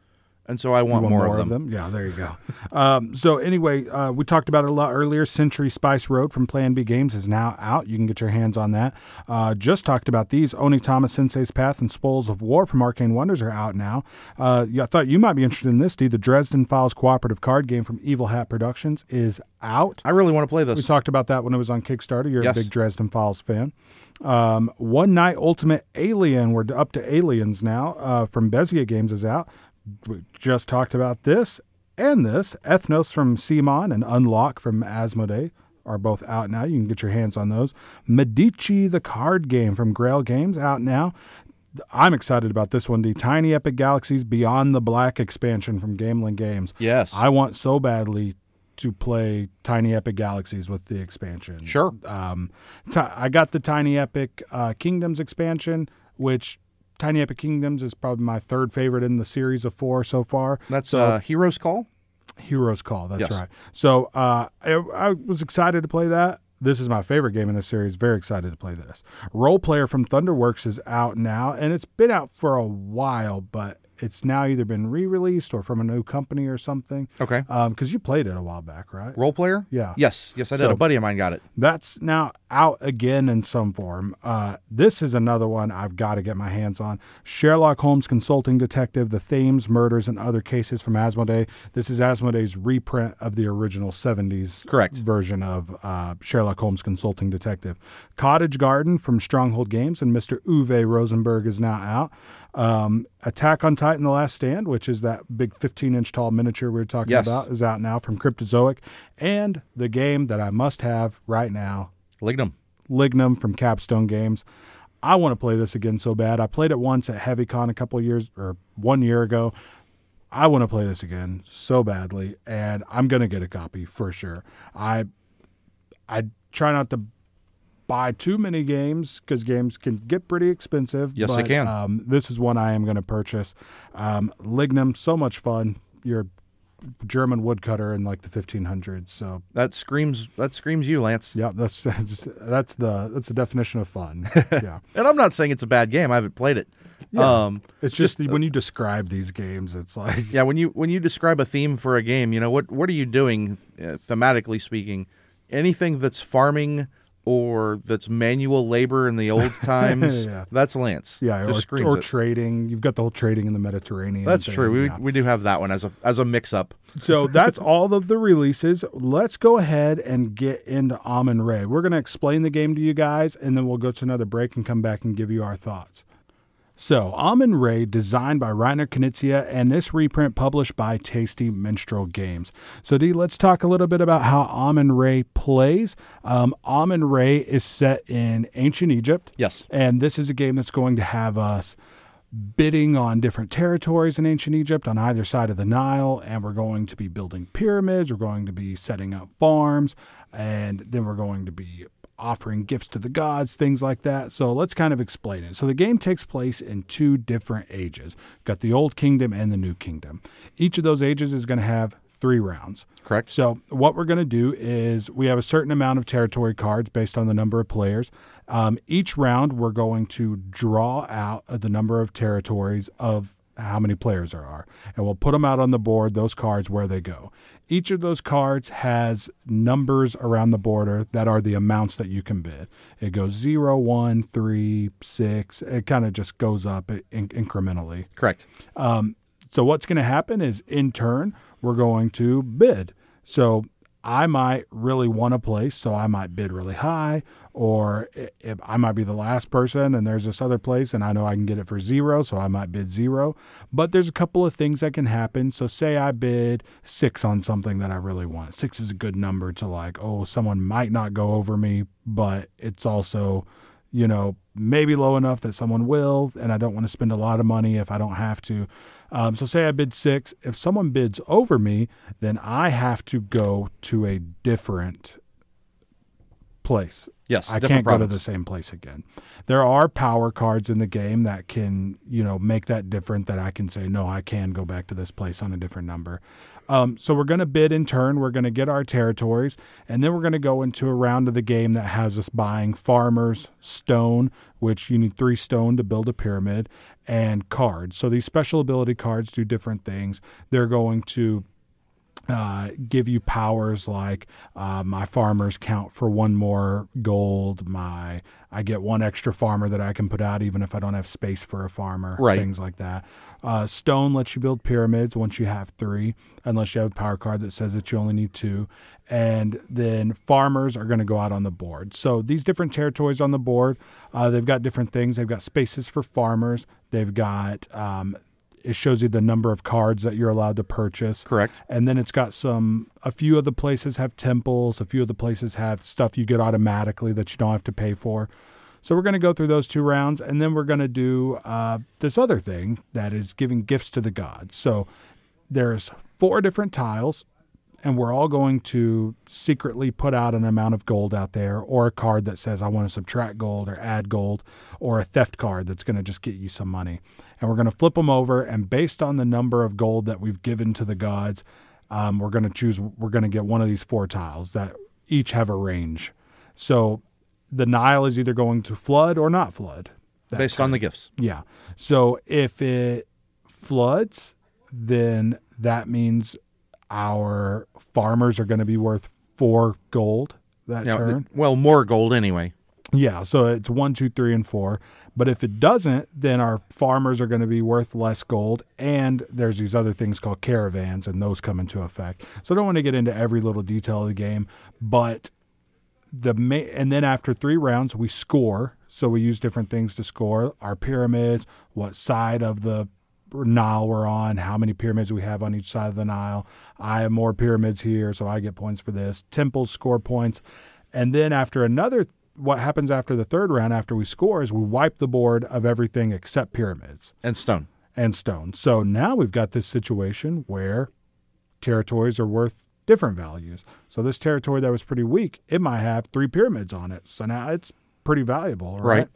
and so I want, You more, of them. Yeah, there you go. um, so anyway, uh, we talked about it a lot earlier. Century Spice Road from Plan B Games is now out. You can get your hands on that. Uh, just talked about these. Onitama Sensei's Path and Spoils of War from Arcane Wonders are out now. Uh, yeah, I thought you might be interested in this, D. The Dresden Files cooperative card game from Evil Hat Productions is out. I really want to play this. We talked about that when it was on Kickstarter. You're Yes. a big Dresden Files fan. Um, One Night Ultimate Alien. We're up to Aliens now. Uh, from Bezier Games is out. We just talked about this and this. Ethnos from CMON and Unlock from Asmodee are both out now. You can get your hands on those. Medici the card game from Grail Games out now. I'm excited about this one. The Tiny Epic Galaxies Beyond the Black expansion from Gamelyn Games. Yes. I want so badly to play Tiny Epic Galaxies with the expansion. Sure. Um, ti- I got the Tiny Epic uh, Kingdoms expansion, which Tiny Epic Kingdoms is probably my third favorite in the series of four so far. That's so, uh, Heroes Call. Heroes Call. That's Yes. right. So uh, I, I was excited to play that. This is my favorite game in the series. Very excited to play this. Roll Player from Thunderworks is out now, and it's been out for a while, but it's now either been re-released or from a new company or something. Okay. Because you played it a while back, right? Roll player? Yeah. Yes. Yes, I did. So- a buddy of mine got it. That's now out again in some form. Uh, this is another one I've got to get my hands on. Sherlock Holmes Consulting Detective: The Thames Murders, and Other Cases from Asmodee. This is Asmodee's reprint of the original '70s Correct. version of uh, Sherlock Holmes Consulting Detective. Cottage Garden from Stronghold Games and Mr. Uwe Rosenberg is now out. Um, Attack on Titan: The Last Stand, which is that big 15-inch tall miniature we were talking Yes. about, is out now from Cryptozoic, and the game that I must have right now, Lignum. Lignum from Capstone Games. I want to play this again so bad. I played it once at HeavyCon a couple years or one year ago. I want to play this again so badly, and I'm gonna get a copy for sure. I I try not to buy too many games because games can get pretty expensive. Yes, they can. Um, this is one I am going to purchase. Um, Lignum, so much fun. You're a German woodcutter in like the 1500s, so That screams that screams you, Lance. yeah, that's that's, that's the that's the definition of fun. Yeah. And I'm not saying it's a bad game. I haven't played it. Yeah. Um, It's just, when you describe these games, it's like yeah, when you when you describe a theme for a game, you know what what are you doing uh, thematically speaking? Anything that's farming or that's manual labor in the old times, Yeah. that's Lance. yeah, Just or, or trading. You've got the whole trading in the Mediterranean. That's thing, true. We yeah. we do have that one as a as a mix up. so that's all of the releases. Let's go ahead and get into Amun-Re. We're going to explain the game to you guys, and then we'll go to another break and come back and give you our thoughts. So, Amun-Re, designed by Reiner Knizia, and this reprint published by Tasty Minstrel Games. So, D, let's talk a little bit about how Amun-Re plays. Um, Amun-Re is set in ancient Egypt. Yes. And this is a game that's going to have us bidding on different territories in ancient Egypt on either side of the Nile, and we're going to be building pyramids, we're going to be setting up farms, and then we're going to be offering gifts to the gods, things like that. So let's kind of explain it. So the game takes place in two different ages. Got the old kingdom and the new kingdom. Each of those ages is going to have three rounds. Correct. So what we're going to do is we have a certain amount of territory cards based on the number of players. Um, each round, we're going to draw out the number of territories of how many players there are, and we'll put them out on the board. Those cards where they go. Each of those cards has numbers around the border that are the amounts that you can bid. It goes zero, one, three, six. It kind of just goes up in- incrementally. Correct. Um, so what's going to happen is, in turn, we're going to bid. So I might really want a place, so I might bid really high, or i- if I might be the last person, and there's this other place, and I know I can get it for zero, so I might bid zero. But there's a couple of things that can happen. So say I bid six on something that I really want. Six is a good number to like, oh, someone might not go over me, but it's also you know, maybe low enough that someone will, and I don't want to spend a lot of money if I don't have to. Um, so, say I bid six. If someone bids over me, then I have to go to a different place. Yes, I can't go to the same place again. There are power cards in the game that can, you know, make that different. That I can say, no, I can go back to this place on a different number. Um, so we're going to bid in turn. We're going to get our territories, and then we're going to go into a round of the game that has us buying farmers, stone, which you need three stone to build a pyramid, and cards. So these special ability cards do different things. They're going to uh, give you powers like uh, my farmers count for one more gold. My I get one extra farmer that I can put out even if I don't have space for a farmer. Right. Things like that. Uh, stone lets you build pyramids once you have three, unless you have a power card that says that you only need two. And then farmers are going to go out on the board. So these different territories on the board, uh, they've got different things. They've got spaces for farmers. They've got um, it shows you the number of cards that you're allowed to purchase. Correct. And then it's got some, a few of the places have temples, a few of the places have stuff you get automatically that you don't have to pay for. So we're going to go through those two rounds, and then we're going to do uh, this other thing that is giving gifts to the gods. So there's four different tiles, and we're all going to secretly put out an amount of gold out there, or a card that says I want to subtract gold or add gold, or a theft card that's going to just get you some money. And we're going to flip them over, and based on the number of gold that we've given to the gods, um, we're going to choose. We're going to get one of these four tiles that each have a range. So the Nile is either going to flood or not flood. Based on the gifts. yeah. So if it floods, then that means our farmers are going to be worth four gold that Yeah, turn. th- well, more gold anyway. Yeah, so it's one, two, three, and four. But if it doesn't, then our farmers are going to be worth less gold. And there's these other things called caravans, and those come into effect. So I don't want to get into every little detail of the game, but the ma- and then after three rounds we score. So we use different things to score our pyramids, what side of the Nile we're on, how many pyramids we have on each side of the Nile. I have more pyramids here, so I get points for this. Temples score points. And then after another, what happens after the third round, after we score, is we wipe the board of everything except pyramids And stone. and stone. So now we've got this situation where territories are worth different values. So this territory that was pretty weak, it might have three pyramids on it. So now it's pretty valuable, right? Right.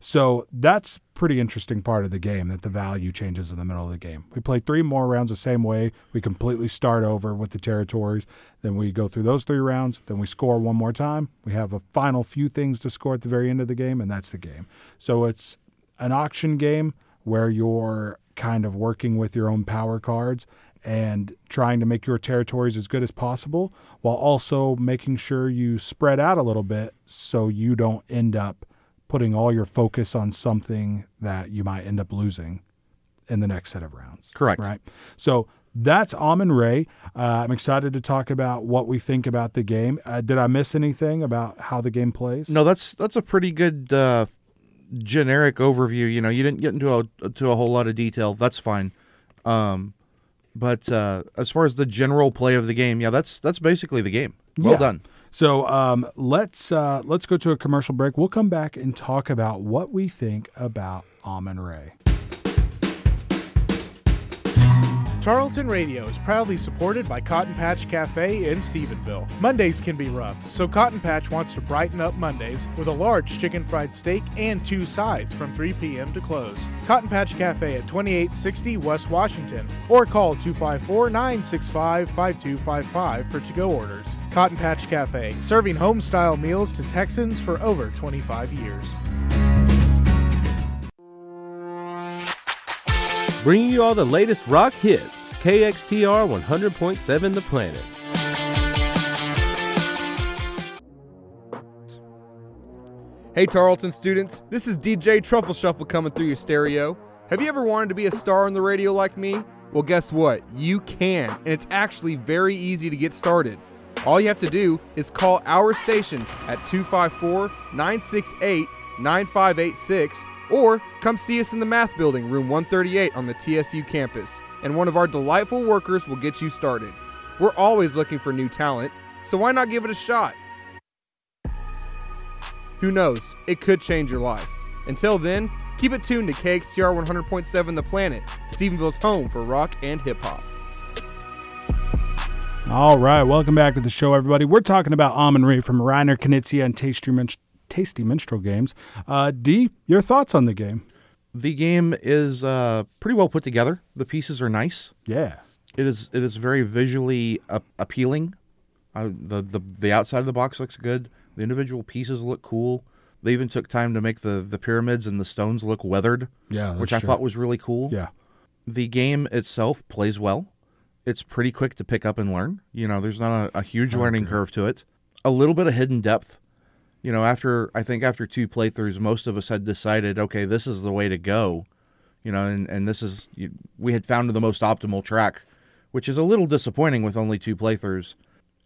So that's pretty interesting part of the game that the value changes in the middle of the game. We play three more rounds the same way. We completely start over with the territories. Then we go through those three rounds. Then we score one more time. We have a final few things to score at the very end of the game, and that's the game. So it's an auction game where you're kind of working with your own power cards and trying to make your territories as good as possible while also making sure you spread out a little bit so you don't end up putting all your focus on something that you might end up losing in the next set of rounds. Correct. Right. So that's Amun-Re. Uh, I'm excited to talk about what we think about the game. Uh, did I miss anything about how the game plays? No, that's that's a pretty good uh, generic overview. You know, you didn't get into a to a whole lot of detail. That's fine. Um, but uh, as far as the general play of the game, yeah, that's that's basically the game. Well Yeah. done. So um, let's uh, let's go to a commercial break. We'll come back and talk about what we think about Amun-Re. Tarleton Radio is proudly supported by Cotton Patch Cafe in Stephenville. Mondays can be rough, so Cotton Patch wants to brighten up Mondays with a large chicken fried steak and two sides from 3 p.m. to close. Cotton Patch Cafe at 2860 West Washington or call 254 965 5255 for to go orders. Cotton Patch Cafe, serving home style meals to Texans for over 25 years. Bringing you all the latest rock hits. KXTR 100.7 The Planet. Hey Tarleton students, this is DJ Truffle Shuffle coming through your stereo. Have you ever wanted to be a star on the radio like me? Well, guess what? You can, and it's actually very easy to get started. All you have to do is call our station at 254 968 9586 or come see us in the math building, room 138 on the TSU campus, and one of our delightful workers will get you started. We're always looking for new talent, so why not give it a shot? Who knows? It could change your life. Until then, keep it tuned to KXTR 100.7 The Planet, Stephenville's home for rock and hip hop. All right, welcome back to the show, everybody. We're talking about Amun-Re from Reiner Knizia and Tasty, Min- Tasty Minstrel Games. Uh, D, your thoughts on the game? The game is uh, pretty well put together. The pieces are nice. Yeah. It is it is very visually a- appealing. Uh, the, the the outside of the box looks good. The individual pieces look cool. They even took time to make the, the pyramids and the stones look weathered. Yeah, which I true. thought was really cool. Yeah. The game itself plays well. It's pretty quick to pick up and learn. You know, there's not a, a huge learning curve to it. A little bit of hidden depth. You know, after I think after two playthroughs, most of us had decided, okay, this is the way to go. You know, and, and this is we had found the most optimal track, which is a little disappointing with only two playthroughs.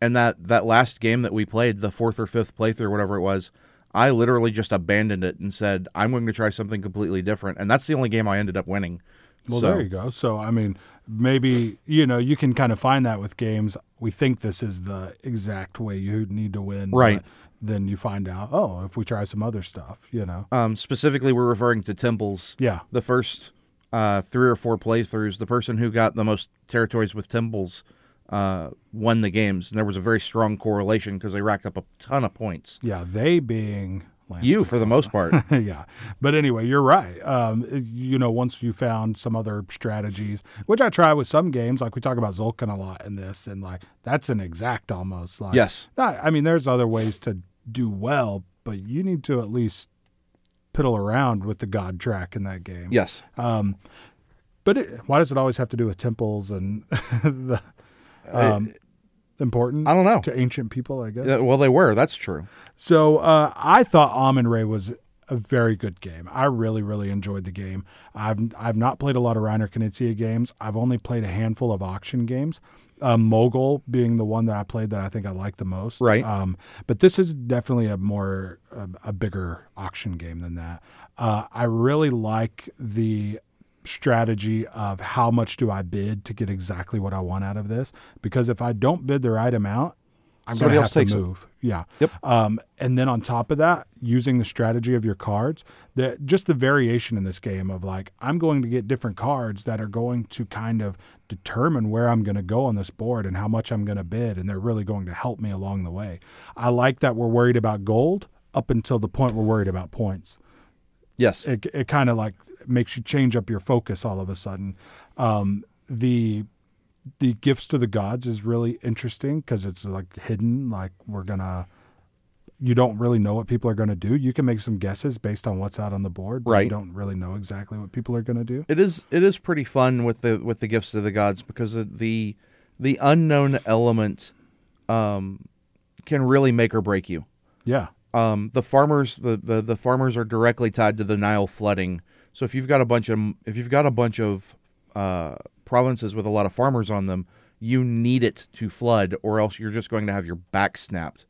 And that that last game that we played, the fourth or fifth playthrough, whatever it was, I literally just abandoned it and said, I'm going to try something completely different. And that's the only game I ended up winning. Well, So- there you go. So, I mean, maybe, you know, you can kind of find that with games. We think this is the exact way you need to win. Right. Then you find out, oh, if we try some other stuff, you know. Um, specifically, we're referring to temples. Yeah. The first uh, three or four playthroughs, the person who got the most territories with temples uh, won the games. And there was a very strong correlation because they racked up a ton of points. Yeah, they being Lance You, for the most part. yeah. But anyway, you're right. Um, you know, once you found some other strategies, which I try with some games, like we talk about Tzolk'in a lot in this, and like that's an exact almost. Like, Yes. Not, I mean, there's other ways to do well, but you need to at least piddle around with the God track in that game. Yes. Um, But it, why does it always have to do with temples and the um, important? I don't know. To ancient people, I guess. Yeah, well, they were. That's true. So uh, I thought Amun-Re was a very good game. I really, really enjoyed the game. I've I've not played a lot of Reiner Knizia games. I've only played a handful of auction games. Um, Mogul being the one that I played that I think I like the most. Right. Um, but this is definitely a more a, a bigger auction game than that. Uh, I really like the strategy of how much do I bid to get exactly what I want out of this because if I don't bid the right amount, I'm gonna have to it. move. Yeah. Yep. Um, and then on top of that, using the strategy of your cards, that just the variation in this game of like I'm going to get different cards that are going to kind of determine where I'm going to go on this board and how much I'm going to bid, and they're really going to help me along the way. I like that we're worried about gold up until the point we're worried about points. Yes. It it kind of like makes you change up your focus all of a sudden. Um, the the gifts to the gods is really interesting because it's like hidden. Like we're gonna, you don't really know what people are gonna do. You can make some guesses based on what's out on the board, but Right. You don't really know exactly what people are gonna do. It is it is pretty fun with the with the gifts to the gods because of the the unknown element um, can really make or break you. Yeah. Um, the farmers the, the the farmers are directly tied to the Nile flooding. So if you've got a bunch of if you've got a bunch of uh, provinces with a lot of farmers on them, you need it to flood, or else you're just going to have your back snapped.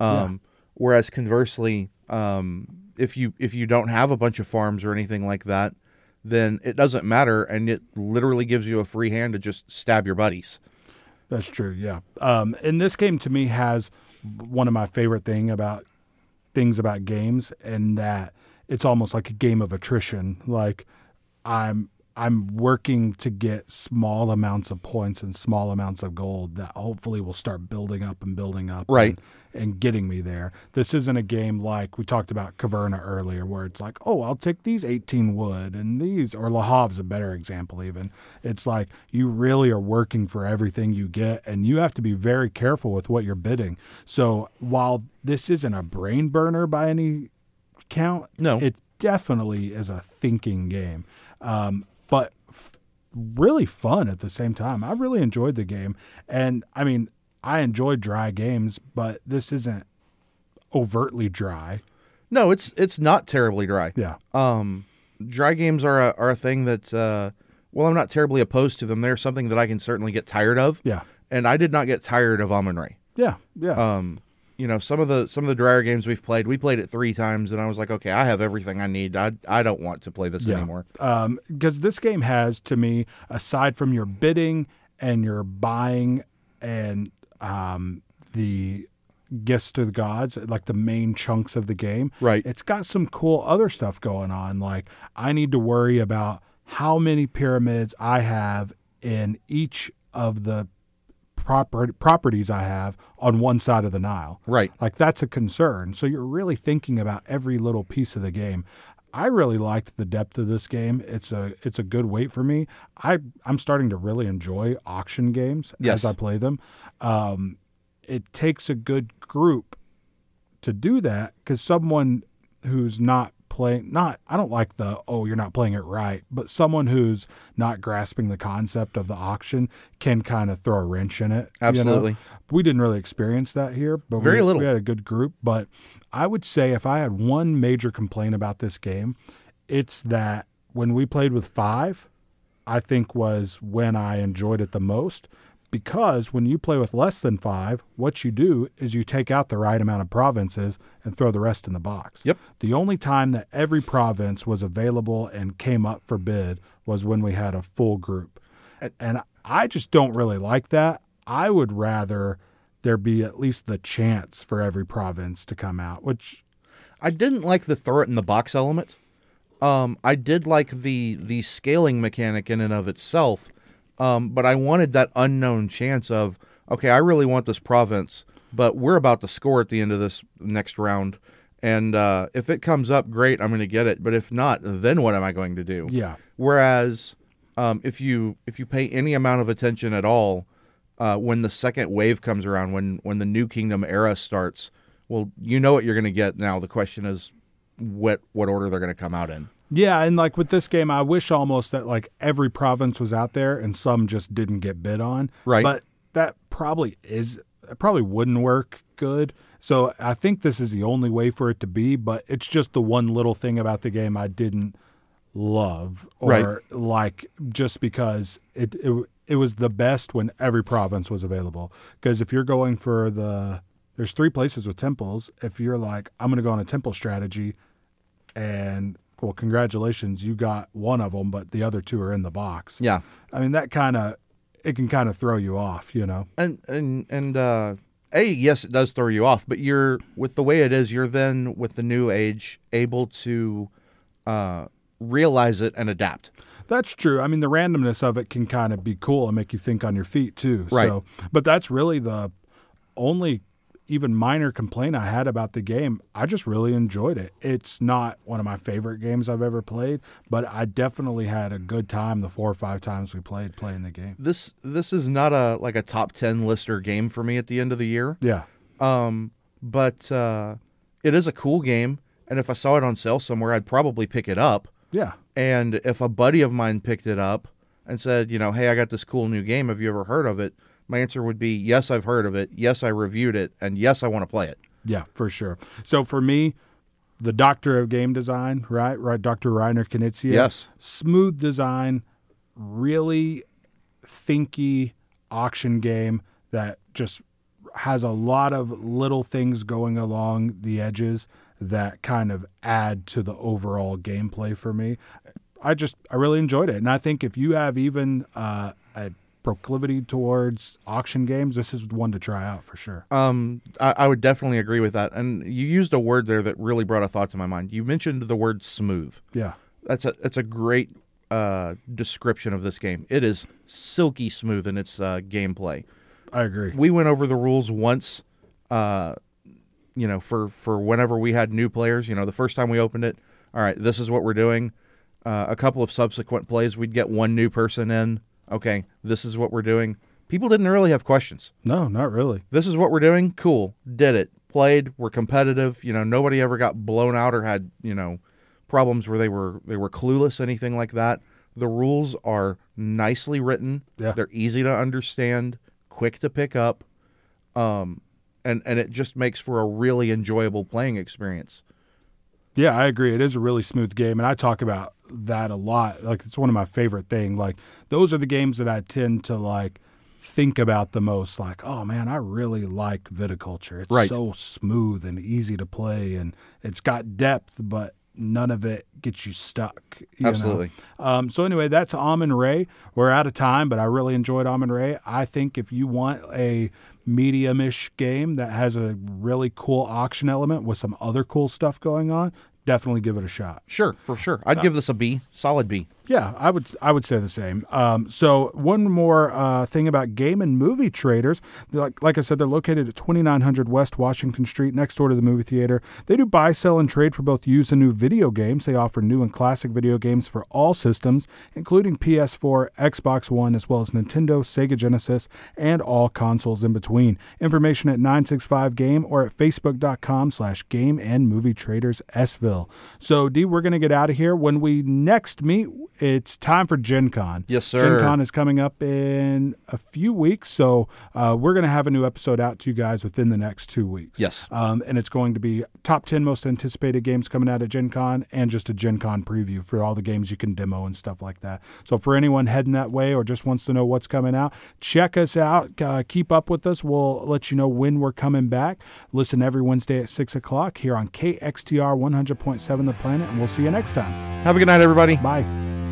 Um, Whereas conversely, um, if you if you don't have a bunch of farms or anything like that, then it doesn't matter, and it literally gives you a free hand to just stab your buddies. That's true. Yeah. Um, and this game to me has one of my favorite thing about things about games, and that it's almost like a game of attrition. Like I'm I'm working to get small amounts of points and small amounts of gold that hopefully will start building up and building up. Right. And, and getting me there. This isn't a game like we talked about Caverna earlier, where it's like, oh, I'll take these 18 wood and these, or Havre's a better example, even. It's like you really are working for everything you get, and you have to be very careful with what you're bidding. So while this isn't a brain burner by any count, No. it definitely is a thinking game. Um, but f- really fun at the same time. I really enjoyed the game. And I mean, I enjoy dry games, but this isn't overtly dry. No, it's it's not terribly dry. Yeah. Um, dry games are a, are a thing that uh, well, I'm not terribly opposed to them. They're something that I can certainly get tired of. Yeah. And I did not get tired of Amun-Re. Yeah. Yeah. Um, you know, some of the some of the drier games we've played, we played it three times, and I was like, okay, I have everything I need. I I don't want to play this Yeah. anymore. because this game has to me aside from your bidding and your buying and um, the gifts to the gods like the main chunks of the game Right. it's got some cool other stuff going on like i need to worry about how many pyramids i have in each of the proper properties i have on one side of the nile Right. like that's a concern. So you're really thinking about every little piece of the game. I really liked the depth of this game. It's a it's a good weight for me. I I'm starting to really enjoy auction games Yes. as I play them. Um, it takes a good group to do that because someone who's not playing not I don't like the oh you're not playing it right, but someone who's not grasping the concept of the auction can kind of throw a wrench in it. you know? Absolutely. We didn't really experience that here, but Very we, little. we had a good group. But I would say if I had one major complaint about this game, it's that when we played with five, I think was when I enjoyed it the most. Because when you play with less than five, what you do is you take out the right amount of provinces and throw the rest in the box. Yep. The only time that every province was available and came up for bid was when we had a full group. And I just don't really like that. I would rather there be at least the chance for every province to come out, which I didn't like the throw it in the box element. Um, I did like the the scaling mechanic in and of itself, um, but I wanted that unknown chance of okay, I really want this province, but we're about to score at the end of this next round, and uh, if it comes up, great, I'm going to get it. But if not, then what am I going to do? Yeah. Whereas, um, if you if you pay any amount of attention at all, uh, when the second wave comes around, when when the New Kingdom era starts, well, you know what you're going to get now. The question is, what what order they're going to come out in. Yeah, and like with this game, I wish almost that like every province was out there and some just didn't get bid on. Right. But that probably is it probably wouldn't work good. So I think this is the only way for it to be, but it's just the one little thing about the game I didn't love or Right. like just because it, it it was the best when every province was available. Because if you're going for the there's three places with temples. If you're like I'm going to go on a temple strategy, and well, congratulations, you got one of them, but the other two are in the box. Yeah. I mean that kind of it can kind of throw you off, you know. And and and uh, a yes, it does throw you off, but you're with the way it is. You're then with the new age able to uh, realize it and adapt. That's true. I mean, the randomness of it can kind of be cool and make you think on your feet too. Right. So, but that's really the only even minor complaint I had about the game. I just really enjoyed it. It's not one of my favorite games I've ever played, but I definitely had a good time the four or five times we played playing the game. This this is not a like a top ten lister game for me at the end of the year. Yeah. Um, but uh, it is a cool game, and if I saw it on sale somewhere, I'd probably pick it up. Yeah. And if a buddy of mine picked it up and said, you know, hey, I got this cool new game. Have you ever heard of it? My answer would be yes, I've heard of it. Yes, I reviewed it, and yes, I want to play it. Yeah, for sure. So for me, the doctor of game design, right? Right, Dr. Reiner Knizia. Yes. Smooth design, really thinky auction game that just has a lot of little things going along the edges that kind of add to the overall gameplay for me. I just I really enjoyed it, and I think if you have even uh, a proclivity towards auction games, this is one to try out for sure. Um, I, I would definitely agree with that. And you used a word there that really brought a thought to my mind. You mentioned the word smooth. Yeah. That's a that's a great uh, description of this game. It is silky smooth in its uh, gameplay. I agree. We went over the rules once, uh, you know, for for whenever we had new players. You know, the first time we opened it, all right, this is what we're doing. Uh, a couple of subsequent plays, we'd get one new person in. Okay, this is what we're doing. People didn't really have questions. No, not really. This is what we're doing. Cool. Did it. Played. We're competitive. You know, nobody ever got blown out or had, you know, problems where they were they were clueless, anything like that. The rules are nicely written. Yeah. They're easy to understand, quick to pick up. Um and and it just makes for a really enjoyable playing experience. Yeah, I agree. It is a really smooth game, and I talk about that a lot. Like it's one of my favorite things. Like those are the games that I tend to like think about the most. Like, oh man, I really like viticulture. It's Right. so smooth and easy to play, and it's got depth, but none of it gets you stuck. you know? Absolutely. Um, so anyway, that's Amun-Re. We're out of time, but I really enjoyed Amun-Re. I think if you want a medium-ish game that has a really cool auction element with some other cool stuff going on, definitely give it a shot. Sure, for sure. I'd uh, give this a B, solid B. Yeah, I would I would say the same. Um, so one more uh, thing about game and movie traders, like like I said, they're located at 2900 West Washington Street, next door to the movie theater. They do buy, sell, and trade for both used and new video games. They offer new and classic video games for all systems, including PS4, Xbox One, as well as Nintendo, Sega Genesis, and all consoles in between. Information at 965 Game or at facebook.com slash Game and Movie Traders Sville. So D, we're gonna get out of here. When we next meet, it's time for Gen Con. Yes, sir. Gen Con is coming up in a few weeks, so uh, we're going to have a new episode out to you guys within the next two weeks. Yes. Um, and it's going to be top 10 most anticipated games coming out of Gen Con and just a Gen Con preview for all the games you can demo and stuff like that. So for anyone heading that way or just wants to know what's coming out, check us out. Uh, keep up with us. We'll let you know when we're coming back. Listen every Wednesday at 6 o'clock here on KXTR 100.7 The Planet, and we'll see you next time. Have a good night, everybody. Bye.